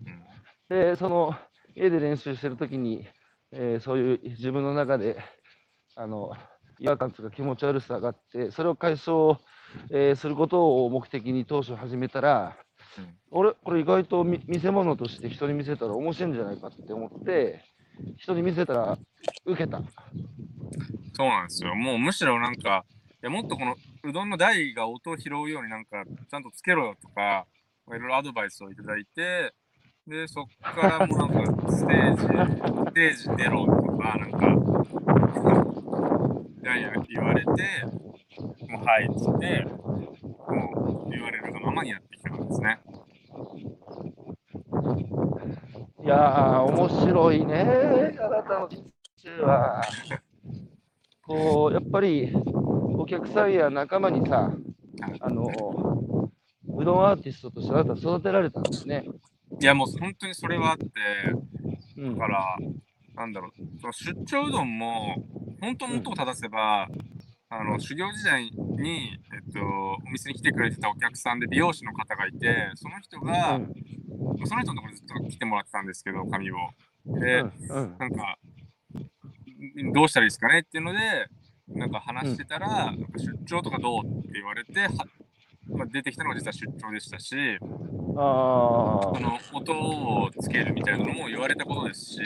うんで、その家で練習してるときに、えーそういう自分の中であの違和感とか気持ち悪さがあって、それを解消、えーすることを目的に当初始めたら、うん俺、これ意外とみ見せ物として人に見せたら面白いんじゃないかって思って、人に見せたら受けた。そうなんですよ。もうむしろなんか、いやもっとこのうどんの台が音を拾うようになんかちゃんとつけろよとか、いろいろアドバイスをいただいて、で、そっからもうなんかステージ、ステージ出ろとか、なんか、いやいや言われて、もうはいっつって、もう言われるがままにやってきたんですね。いやー、面白いね、あなたの人生は。こう、やっぱり、お客さんや仲間にさ、あの、うどんアーティストとしてあなた育てられたんですね。いやもう本当にそれはあって、うんだ。から、なんだろう、その出張うどんも、本当の元を正せば、あの修行時代に、えっと、お店に来てくれてたお客さんで美容師の方がいて、その人が、うん。その人のところにずっと来てもらってたんですけど、髪を。うで、なんか、んどうしたらいいですかねっていうので、なんか話してたら、なんか出張とかどうって言われて、はまあ、出てきたのが実は出張でしたし、あその音をつけるみたいなのも言われたことですし。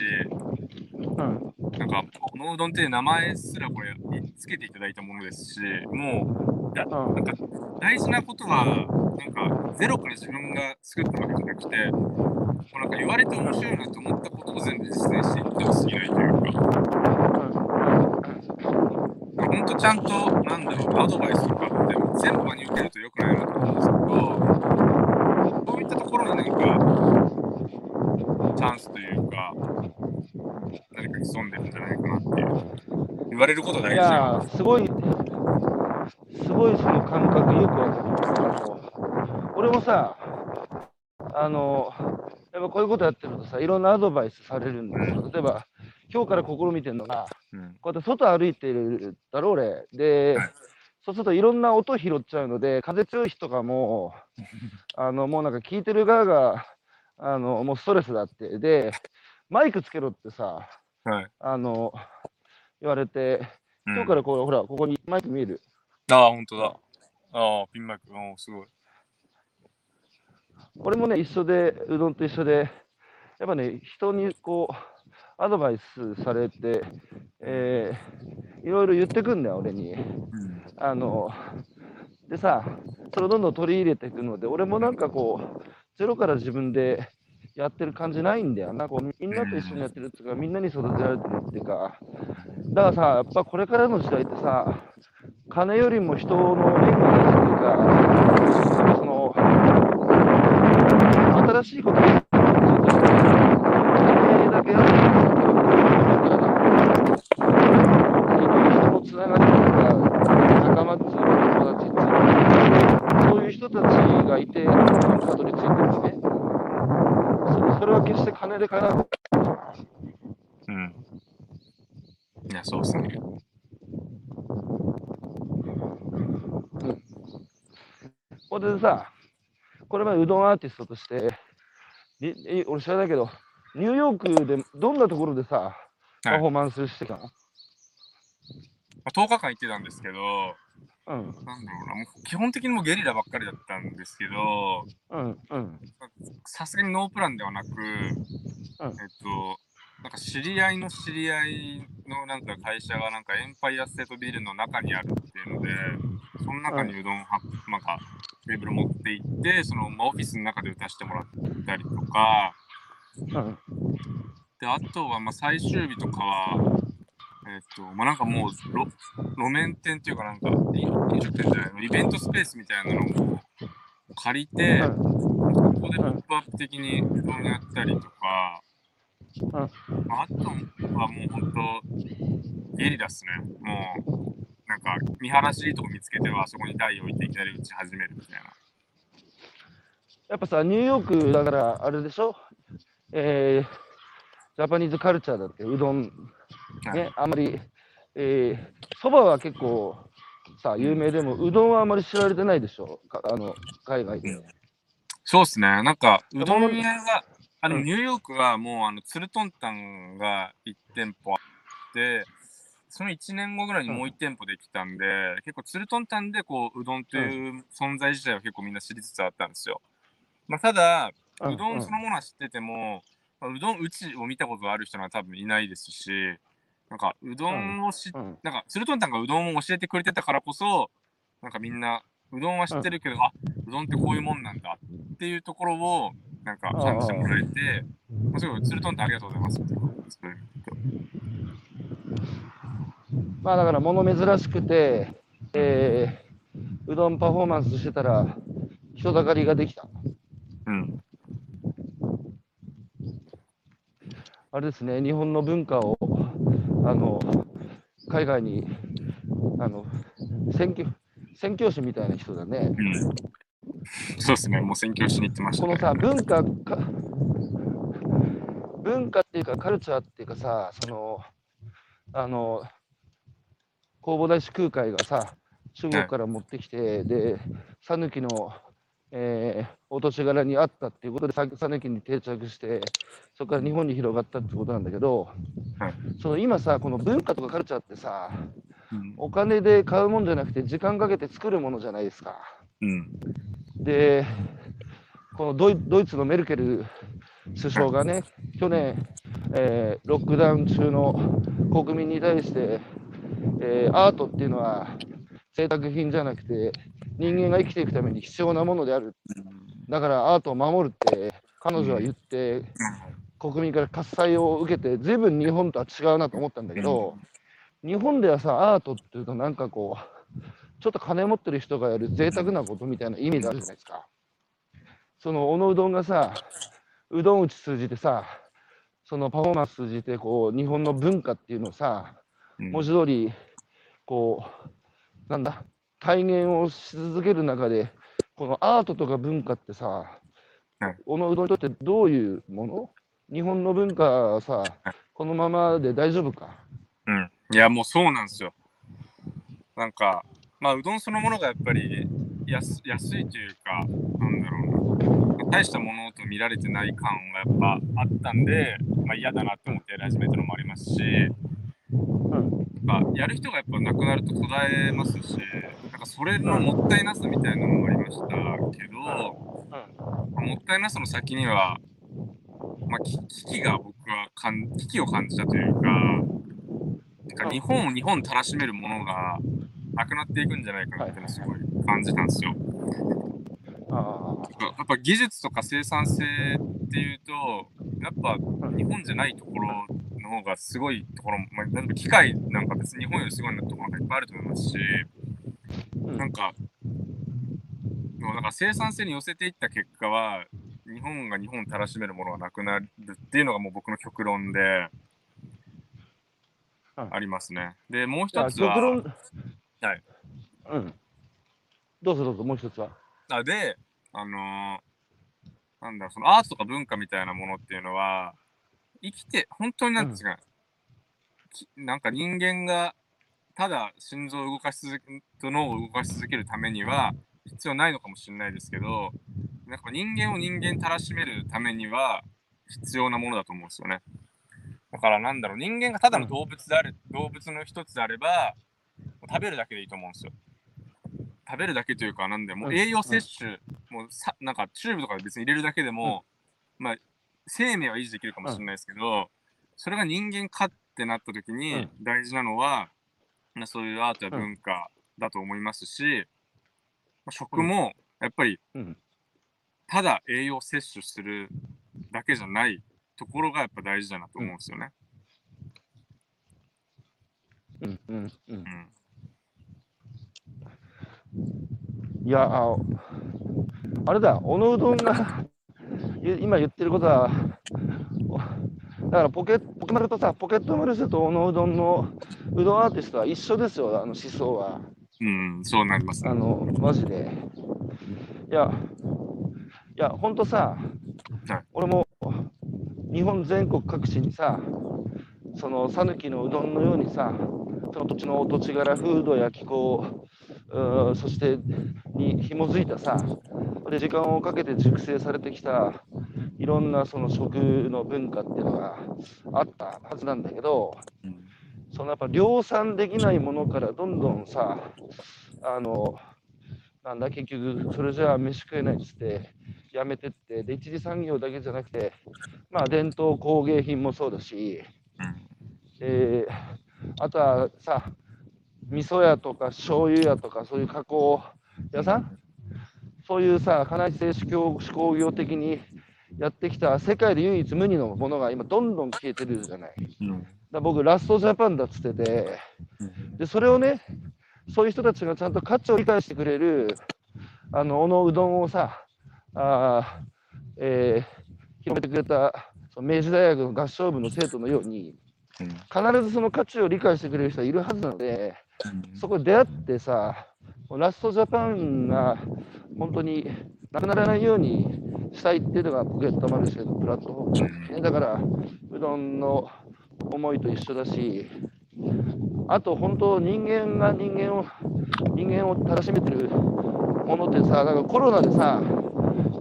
なんか、このうどんって名前すらこれつけていただいたものですし、もう、だうん。なんか大事なことは、なんかゼロから自分が作ったわけじゃなくて、もうなんか言われて面白いなと思ったことを全部実践していってほしいないというか、本当ちゃんと、なんだろう、アドバイスとかって全部真に受けると良くないなと思うんですけど、そういったところになんか、チャンスというか潜んでるんじゃないかなって。言われること大い事だやー、すごい、すごいその感覚よくわかる。俺もさ、あの、やっぱこういうことやってるとさ、いろんなアドバイスされるんですよ。例えば、今日から試みてるのが、うん。こうやって外歩いてるだろ、俺。で、そうするといろんな音拾っちゃうので、風強い日とかも、あの、もうなんか聞いてる側が、あの、もうストレスだって。で、マイクつけろってさ、はい。あの、言われて、うん今日からこう、ほら、ここにマイク見える？ああ、本当だ。ああ、ピンマイク。おーすごい。俺もね、一緒で、うどんと一緒で、やっぱね、人にこう、アドバイスされて、えーいろいろ言ってくんだよ、俺に。うん。あの、でさ、それをどんどん取り入れていくので、俺もなんかこう、ゼロから自分でやってる感じないんだよな。こうみんなと一緒にやってるっていうか、みんなに育てられてるっていうか、だからさ、やっぱこれからの時代ってさ、金よりも人の縁が大事っていうか、その、新しいことをやってる金だけやってる人のつながりとか、仲間っていうか友達っていうか、そういう人たちがいて、たどり着いてるんですね。そそれは決して金で買えない。うん。いや、そうですね。これでさ、これまでうどんアーティストとして、にえ俺知らないけど、ニューヨークでどんなところでさ、パフォーマンスしてたの、まあ、10日間行ってたんですけど、うん、なんだろうな、もう基本的にもうゲリラばっかりだったんですけど、うん、うん、さすがにノープランではなく、えっと、なんか知り合いの知り合いのなんか会社がなんかエンパイアステートビルの中にあるっていうので、その中にうどんは、なんかテーブル持って行って、その、まあ、オフィスの中で打たせてもらったりとか、うん。で、あとはまあ最終日とかは、えっと、まあなんかもう路路面店っていうかなんか、い飲食店じゃないイベントスペースみたいなのを借りて、ここでポップアップ的にうどんやったりとか、まああとはもう本当、ゲリラっすね。もう、なんか見晴らしいいとこ見つけては、そこに台置いていきなり打ち始めるみたいな。やっぱさ、ニューヨークだから、あれでしょ？えー、ジャパニーズカルチャーだって、うどん、ね、あんまり、えー、そばは結構さ、有名でも、うどんはあんまり知られてないでしょ？かあの、海外で。そうっすね。なんか、うどん屋が、あの、うんニューヨークはもう、あの、ツルトンタンが1店舗あって、その1年後ぐらいにもう1店舗できたんで、結構ツルトンタンで、こう、うどんという存在自体は結構みんな知りつつあったんですよ。まあ、ただ、うどんそのものは知ってても、まあうどんうちを見たことある人は多分いないですし、なんか、うどんを知っうんうんなんか、ツルトンタンがうどんを教えてくれてたからこそ、なんかみんな、うどんは知ってるけど、あうどんってこういうもんなんだっていうところを、なんか感じてもらえて、まあ、すごい、ツルトンタンありがとうございますって。まあだから物珍しくて、えー、うどんパフォーマンスしてたら人だかりができた。うん。あれですね、日本の文化をあの海外にあの宣教宣教師みたいな人だね。うん。そうですね、もう宣教しに行ってましたね。このさ、文化か、文化っていうか、カルチャーっていうかさ、その、あの、弘法大師空海がさ、中国から持ってきて、で、讃岐の、えー、お年柄にあったっていうことで、さ讃岐に定着して、そこから日本に広がったってことなんだけど、はいその今さ、この文化とかカルチャーってさ、うん。お金で買うもんじゃなくて、時間かけて作るものじゃないですか。うん。で、このドイドイツのメルケル首相がね、去年、えーロックダウン中の国民に対して、えーアートっていうのは贅沢品じゃなくて、人間が生きていくために必要なものである。だからアートを守るって彼女は言って、国民から喝采を受けて、ずいぶん日本とは違うなと思ったんだけど、日本ではさ、アートっていうとなんかこう、ちょっと金持ってる人がやる贅沢なことみたいな意味があるじゃないですか。その、おのうどんがさ、うどん打ち通じてさ、そのパフォーマンス通じて、こう、日本の文化っていうのをさ、うん文字通り、こう、なんだ、体現をし続ける中で、このアートとか文化ってさはい、おのうどんにとってどういうもの？日本の文化はさ、このままで大丈夫か？うん。いや、もうそうなんですよ。なんか、まあ、うどんそのものがやっぱり安安いというか、なんだろうな、大したものと見られてない感がやっぱあったんで、まあ、嫌だなって思ってやり始めたのもありますし、うん。まあ、やる人がやっぱなくなると途絶えますし、なんかそれのもったいなさみたいなのもありましたけど、うん。もったいなさの先には、まあ、き危機が僕はかん危機を感じたというか、てかうん日本を日本たらしめるものがなくなっていくんじゃないかなっていうのをすごい感じたんですよ。あやっぱ技術とか生産性っていうと、やっぱ日本じゃないところの方がすごいところも、まあ、例えば機械なんか別に日本よりすごいなところがいっぱいあると思いますし、うんなんか、もうなんか生産性に寄せていった結果は、日本が日本をたらしめるものがなくなるっていうのがもう僕の極論で、うんありますね。で、もうあ。一つは、はい。うん。どうぞどうぞ、もう一つは。あで、あのーなんだろう、そのアートとか文化みたいなものっていうのは、生きて、本当になんていうか、きなんか人間がただ心臓を動かし続け、と脳を動かし続けるためには必要ないのかもしれないですけど、なんか人間を人間たらしめるためには必要なものだと思うんですよね。だからなんだろう、人間がただの動物である、動物の一つであれば、食べるだけでいいと思うんですよ。食べるだけというか、なんで、も栄養摂取、もうさなんかチューブとかで別に入れるだけでも、まあ、生命は維持できるかもしれないですけど、それが人間かってなった時に大事なのは、まあそういうアートや文化だと思いますし、まあ食もやっぱりうん。ただ栄養摂取するだけじゃないところがやっぱ大事だなと思うんですよね。うん。うん。うんう。ん。いや、ああれだ、小野うどんがゆ今言ってることは、おだからポケポケマルとさ、ポケットマルシェと小野うどんのうどんアーティストは一緒ですよ、あの思想は。うん、そうなりますねあ。の、マジで。いや、いや、ほんとさはい、俺も日本全国各地にさ、その讃岐のうどんのようにさ、その土地の土地柄、風土や気候、そしてに紐づいたさ、で時間をかけて熟成されてきたいろんなその食の文化っていうのがあったはずなんだけど、うんそのやっぱ量産できないものからどんどんさ、あの、なんだ、結局、それじゃあ飯食えないっつって、やめてって、で、一次産業だけじゃなくて、まあ、伝統工芸品もそうだし、うん。えーあとはさ、味噌屋とか醤油屋とか、そういう加工屋さん、そういうさ、家内製思工業的にやってきた世界で唯一無二のものが今、どんどん消えてるじゃない。うん。だ僕、ラストジャパンだっつってて、でそれをね、そういう人たちがちゃんと価値を理解してくれる、あの、小野うどんをさ、あーえー広めてくれたその明治大学の合唱部の生徒のように、うん。必ずその価値を理解してくれる人がいるはずなので、そこで出会ってさ、ラストジャパンが本当になくならないようにしたいっていうのがポケットマルシェのプラットフォームですね。だから、うどんの思いと一緒だし、あと本当、人間が人間を、人間をたらしめてるものってさ、なんかコロナでさ、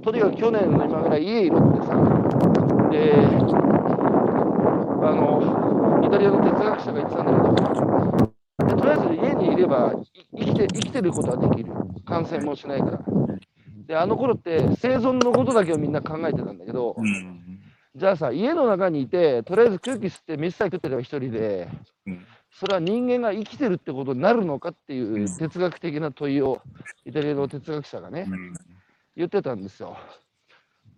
とにかく去年の今ぐらい家いろってさ、で、あの、イタリアの哲学者が言ってたんだけど、いればい生きて生きてることはできる。感染もしないから。で、あの頃って生存のことだけをみんな考えてたんだけど、うんじゃあさ、家の中にいて、とりあえず空気吸って飯さえ食ってれば一人で、うんそれは人間が生きてるってことになるのかっていう哲学的な問いを、イタリアの哲学者がね、うん言ってたんですよ。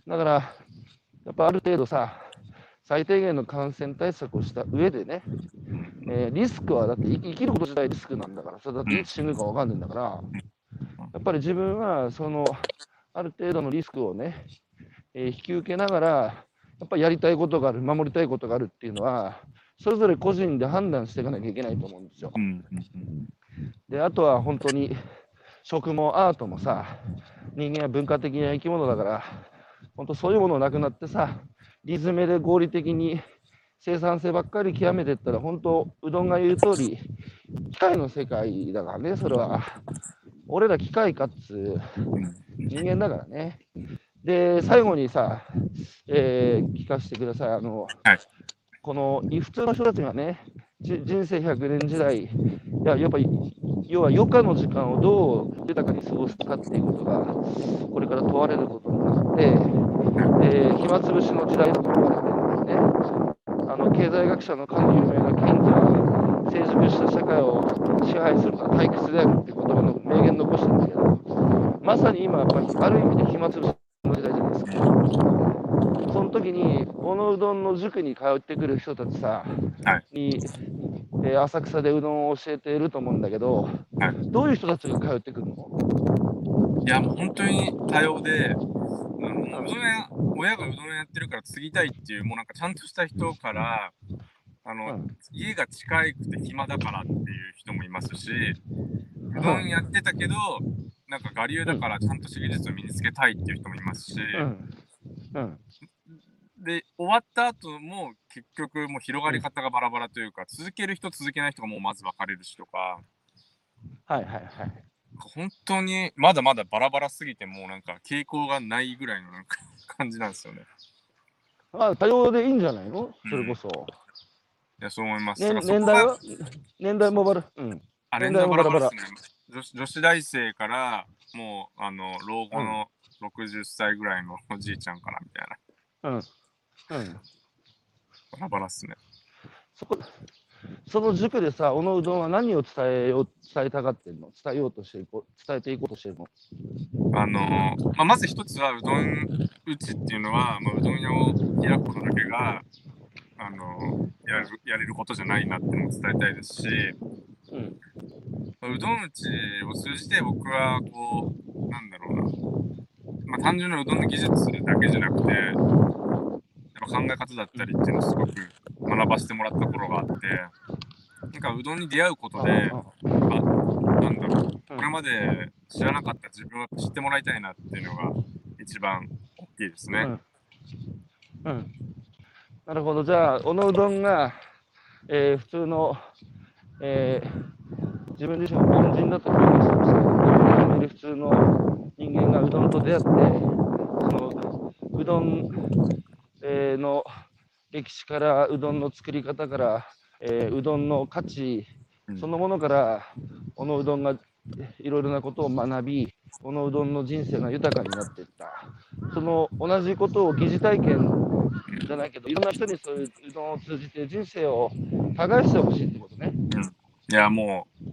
だから、やっぱある程度さ、最低限の感染対策をした上でね、えーリスクはだって生きること自体リスクなんだから、それだっていつ死ぬか分かんないんだから、やっぱり自分はそのある程度のリスクをね、えー引き受けながら、やっぱりやりたいことがある、守りたいことがあるっていうのは、それぞれ個人で判断していかなきゃいけないと思うんですよ。うんで、あとは本当に食もアートもさ、人間は文化的な生き物だから、本当そういうものなくなってさ、リズムで合理的に生産性ばっかり極めていったら、本当、うどんが言う通り、機械の世界だからね、それは。俺ら機械かっつう人間だからね。で、最後にさ、えー聞かせてください。あの、はいこのい普通の人たちがね、じ人生100年時代、いややっぱり、要は余暇の時間をどう豊かに過ごすかっていうことが、これから問われることになって、で暇つぶしの時代だと言われてるんですね。あの経済学者のかの有名なケインズは、成熟した社会を支配するのは退屈であるっていう言葉の名言残してるんだけど、まさに今、やっぱりある意味で暇つぶしの時代じゃないですか。その時に、このうどんの塾に通ってくる人たちさ、はいに、えー浅草でうどんを教えていると思うんだけど、はいどういう人たちが通ってくるの？いや、もう本当に多様で、うんもううどん屋、親がうどん屋やってるから継ぎたいっていう、もうなんかちゃんとした人から、あの、うん家が近くて暇だからっていう人もいますし、うどんやってたけど、なんか我流だからちゃんとした技術を身につけたいっていう人もいますし、うん。うん。で、終わった後も結局もう広がり方がバラバラというか、続ける人続けない人がもうまず分かれるしとか、はいはいはい。本当にまだまだバラバラすぎてもうなんか傾向がないぐらいのなんか感じなんですよね。まあ、多様でいいんじゃないの？それこそ。いや、そう思います。ね年代は？年代もバラ。うん。あバラバラね女子。女子大生からもうあの老後の60歳ぐらいの おじいちゃんからみたいな。うん。うん。バラバラっすね。そこその塾でさ、小野うどんは何を伝えよう伝えたがってんの？伝えようとしていこう伝えていこうとしてるの？あのまあ、まず一つはうどん打ちっていうのは、まあ、うどん屋を開くことだけがあのやるやれることじゃないなってのも伝えたいですし、うん。まあうどん打ちを通じて僕はこうなんだろうな、まあ、単純なうどんの技術だけじゃなくてやっぱ考え方だったりっていうのをすごく学ばせてもらった頃があってなんかうどんに出会うことであなんだろうこれまで知らなかった自分を知ってもらいたいなっていうのが一番大きいですね。うん。うん。なるほど。じゃあ、小野うどんが、えー普通の、えー自分自身を凡人だと表現してました普通の人間がうどんと出会って、そのうどん、えーの歴史から、うどんの作り方から、えーうどんの価値うんそのものから、小野うどんがいろいろなことを学び、小野うどんの人生が豊かになっていった。その同じことを疑似体験じゃないけど、いろんな人にそういううどんを通じて人生を耕してほしいってことね。いやもう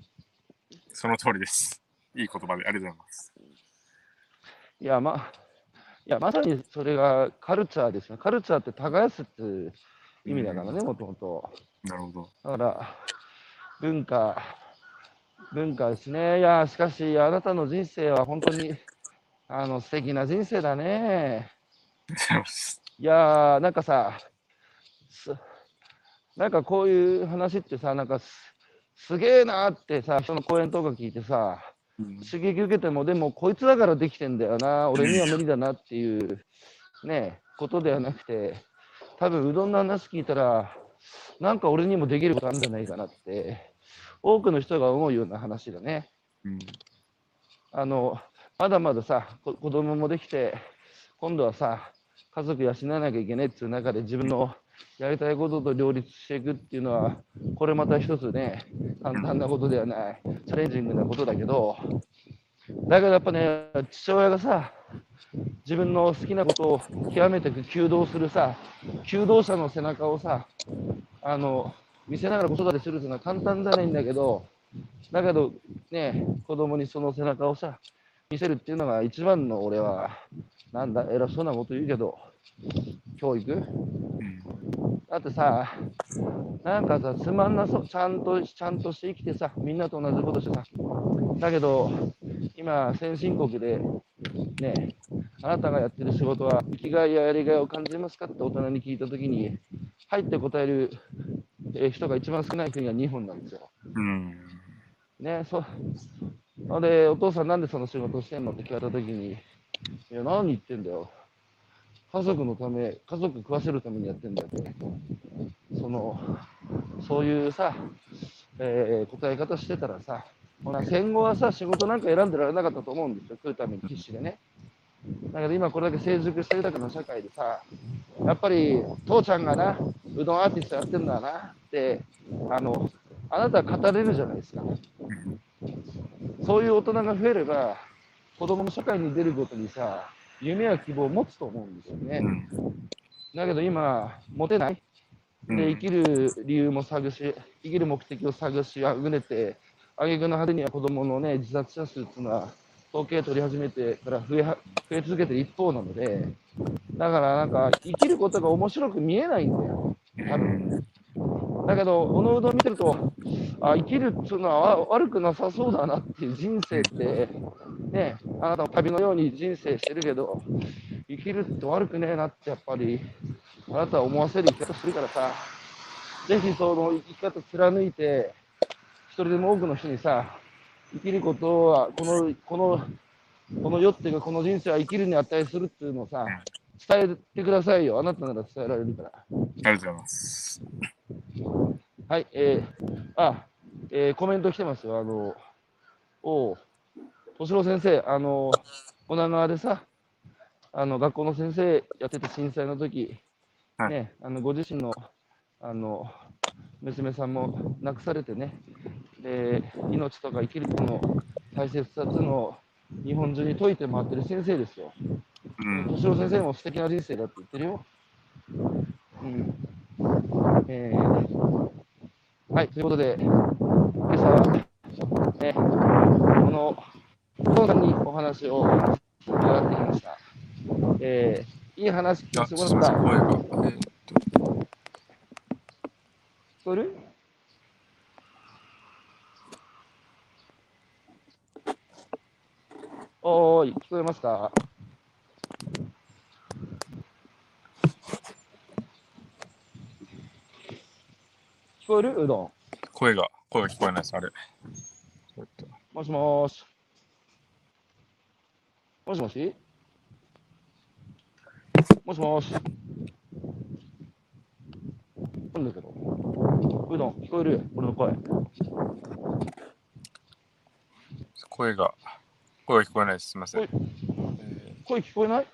その通りです。いい言葉でありがとうございます。いや、ま、いやまさにそれがカルチャーですね。カルチャーって耕すっていう意味だからね、もともと。なるほど。だから、文化、文化ですね。いや、しかし、あなたの人生は本当に、あの、素敵な人生だね。いやー、なんかさ、すなんかこういう話ってさ、なんかすすげえなーってさ、人の講演とか聞いてさ、うん刺激受けても、でもこいつだからできてんだよな、俺には無理だなっていう、ね、ことではなくて、多分うどんの話聞いたら、なんか俺にもできることあるんじゃないかなって、多くの人が思うような話だね。うん。あの、まだまださ、こ子供もできて、今度はさ、家族養わなきゃいけないっていう中で自分のやりたいことと両立していくっていうのは、これまた一つね、簡単なことではない、チャレンジングなことだけど、だけどやっぱね、父親がさ、自分の好きなことを極めて求道するさ、求道者の背中をさ、あの、見せながら子育てするっていうのは簡単じゃないんだけど、だけどね、子供にその背中をさ、見せるっていうのが一番の俺は、なんだ、偉そうなこと言うけど、教育？うん。だってさ、なんかさ、つまんなそう、ちゃんと、ちゃんとして生きてさ、みんなと同じことしてさ、だけど、今、先進国で、ね、あなたがやってる仕事は、生きがいややりがいを感じますかって大人に聞いたときに、入って答えるえー人が一番少ない国は日本なんですよ。うん。ね、そほんで、お父さんなんでその仕事してんの？って聞かれたときに、いや、何言ってんだよ。家族のため、家族食わせるためにやってんだって。その、そういうさ、えー答え方してたらさ、ほら戦後はさ、仕事なんか選んでられなかったと思うんですよ、食うために必死でね。だけど今これだけ成熟して豊かな社会でさ、やっぱり父ちゃんがな、うどんアーティストやってんだなって、あの、あなたは語れるじゃないですか。そういう大人が増えれば、子供も社会に出るごとにさ、夢や希望を持つと思うんですよね。うんだけど今、持てない。で、生きる理由も探し、生きる目的を探しあぐねて、挙句の果てには子供のね、自殺者数っていうのは、統計取り始めてから増えは増え続けてる一方なので、だからなんか、生きることが面白く見えないんだよ。多分だけど、おのうどん見てると、あ生きるっていうのは悪くなさそうだなっていう人生って、ね、あなたも旅のように人生してるけど、生きるって悪くねえなってやっぱり、あなたは思わせる生き方するからさ、ぜひその生き方貫いて、一人でも多くの人にさ、生きることは、この、この、この世っていうか、この人生は生きるに値するっていうのをさ、伝えてくださいよ。あなたなら伝えられるから。ありがとうございます。はい、えー、あ、えー、コメント来てますよ。あの、おう、敏郎先生、あの、女川でさ、あの、学校の先生やってて震災の時、はいね、あの、ご自身の、あの、娘さんも亡くされてね、で、命とか生きることの大切さっていうのを日本中に説いて回ってる先生ですよ。うん敏郎先生も素敵な人生だって言ってるよ。うん。えーはい、ということで、今朝は、ね、この、お父さんにお話を伺ってきました。えー、いい話聞あ、かせすみません、てもらった。聞こえる？おーい、聞こえますか？聞こえる？うどん。声が、声が聞こえないです、あれ。もしもーし。もしもし？もしもーし。なんだけど。うどん、聞こえる？俺の声。声が、声聞こえないです、すみません。声聞こえない？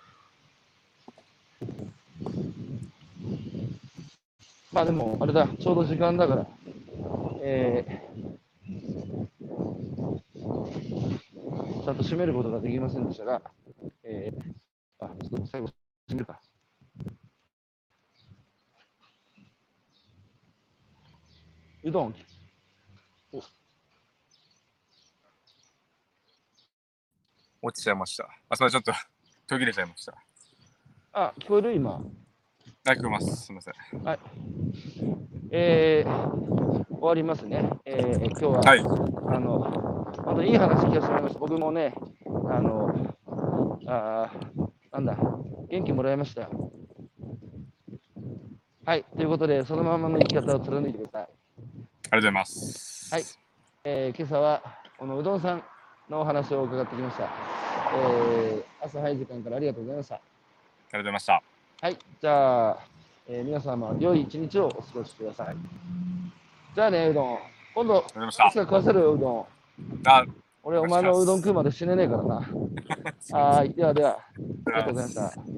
まあでも、あれだ、ちょうど時間だから。えー、ちゃんと締めることができませんでしたが、えー、あ、ちょっと最後、締めるか。うどん、落ちちゃいました。あ、それちょっと 途切れちゃいました。あ、聞こえる？今。あ、聞こえます。すみません。はい。えー、終わりますね。えー、今日は、はい。あの、本当にいい話聞かせてもらいました。僕もね、あの、あーなんだ、元気もらいましたよ。はい、ということで、そのままの生き方を貫いてください。ありがとうございます。はいえー今朝は、このうどんさんのお話を伺ってきました。えー朝早い時間からありがとうございました。ありがとうございました。はい、じゃあ、えー皆様、良い一日をお過ごしください。じゃあね、うどん。今度、いつ。か食わせるよ、うどん。あ、俺、お前のうどん食うまで死ねねえからな。はーい、ではでは、ありがとうございました。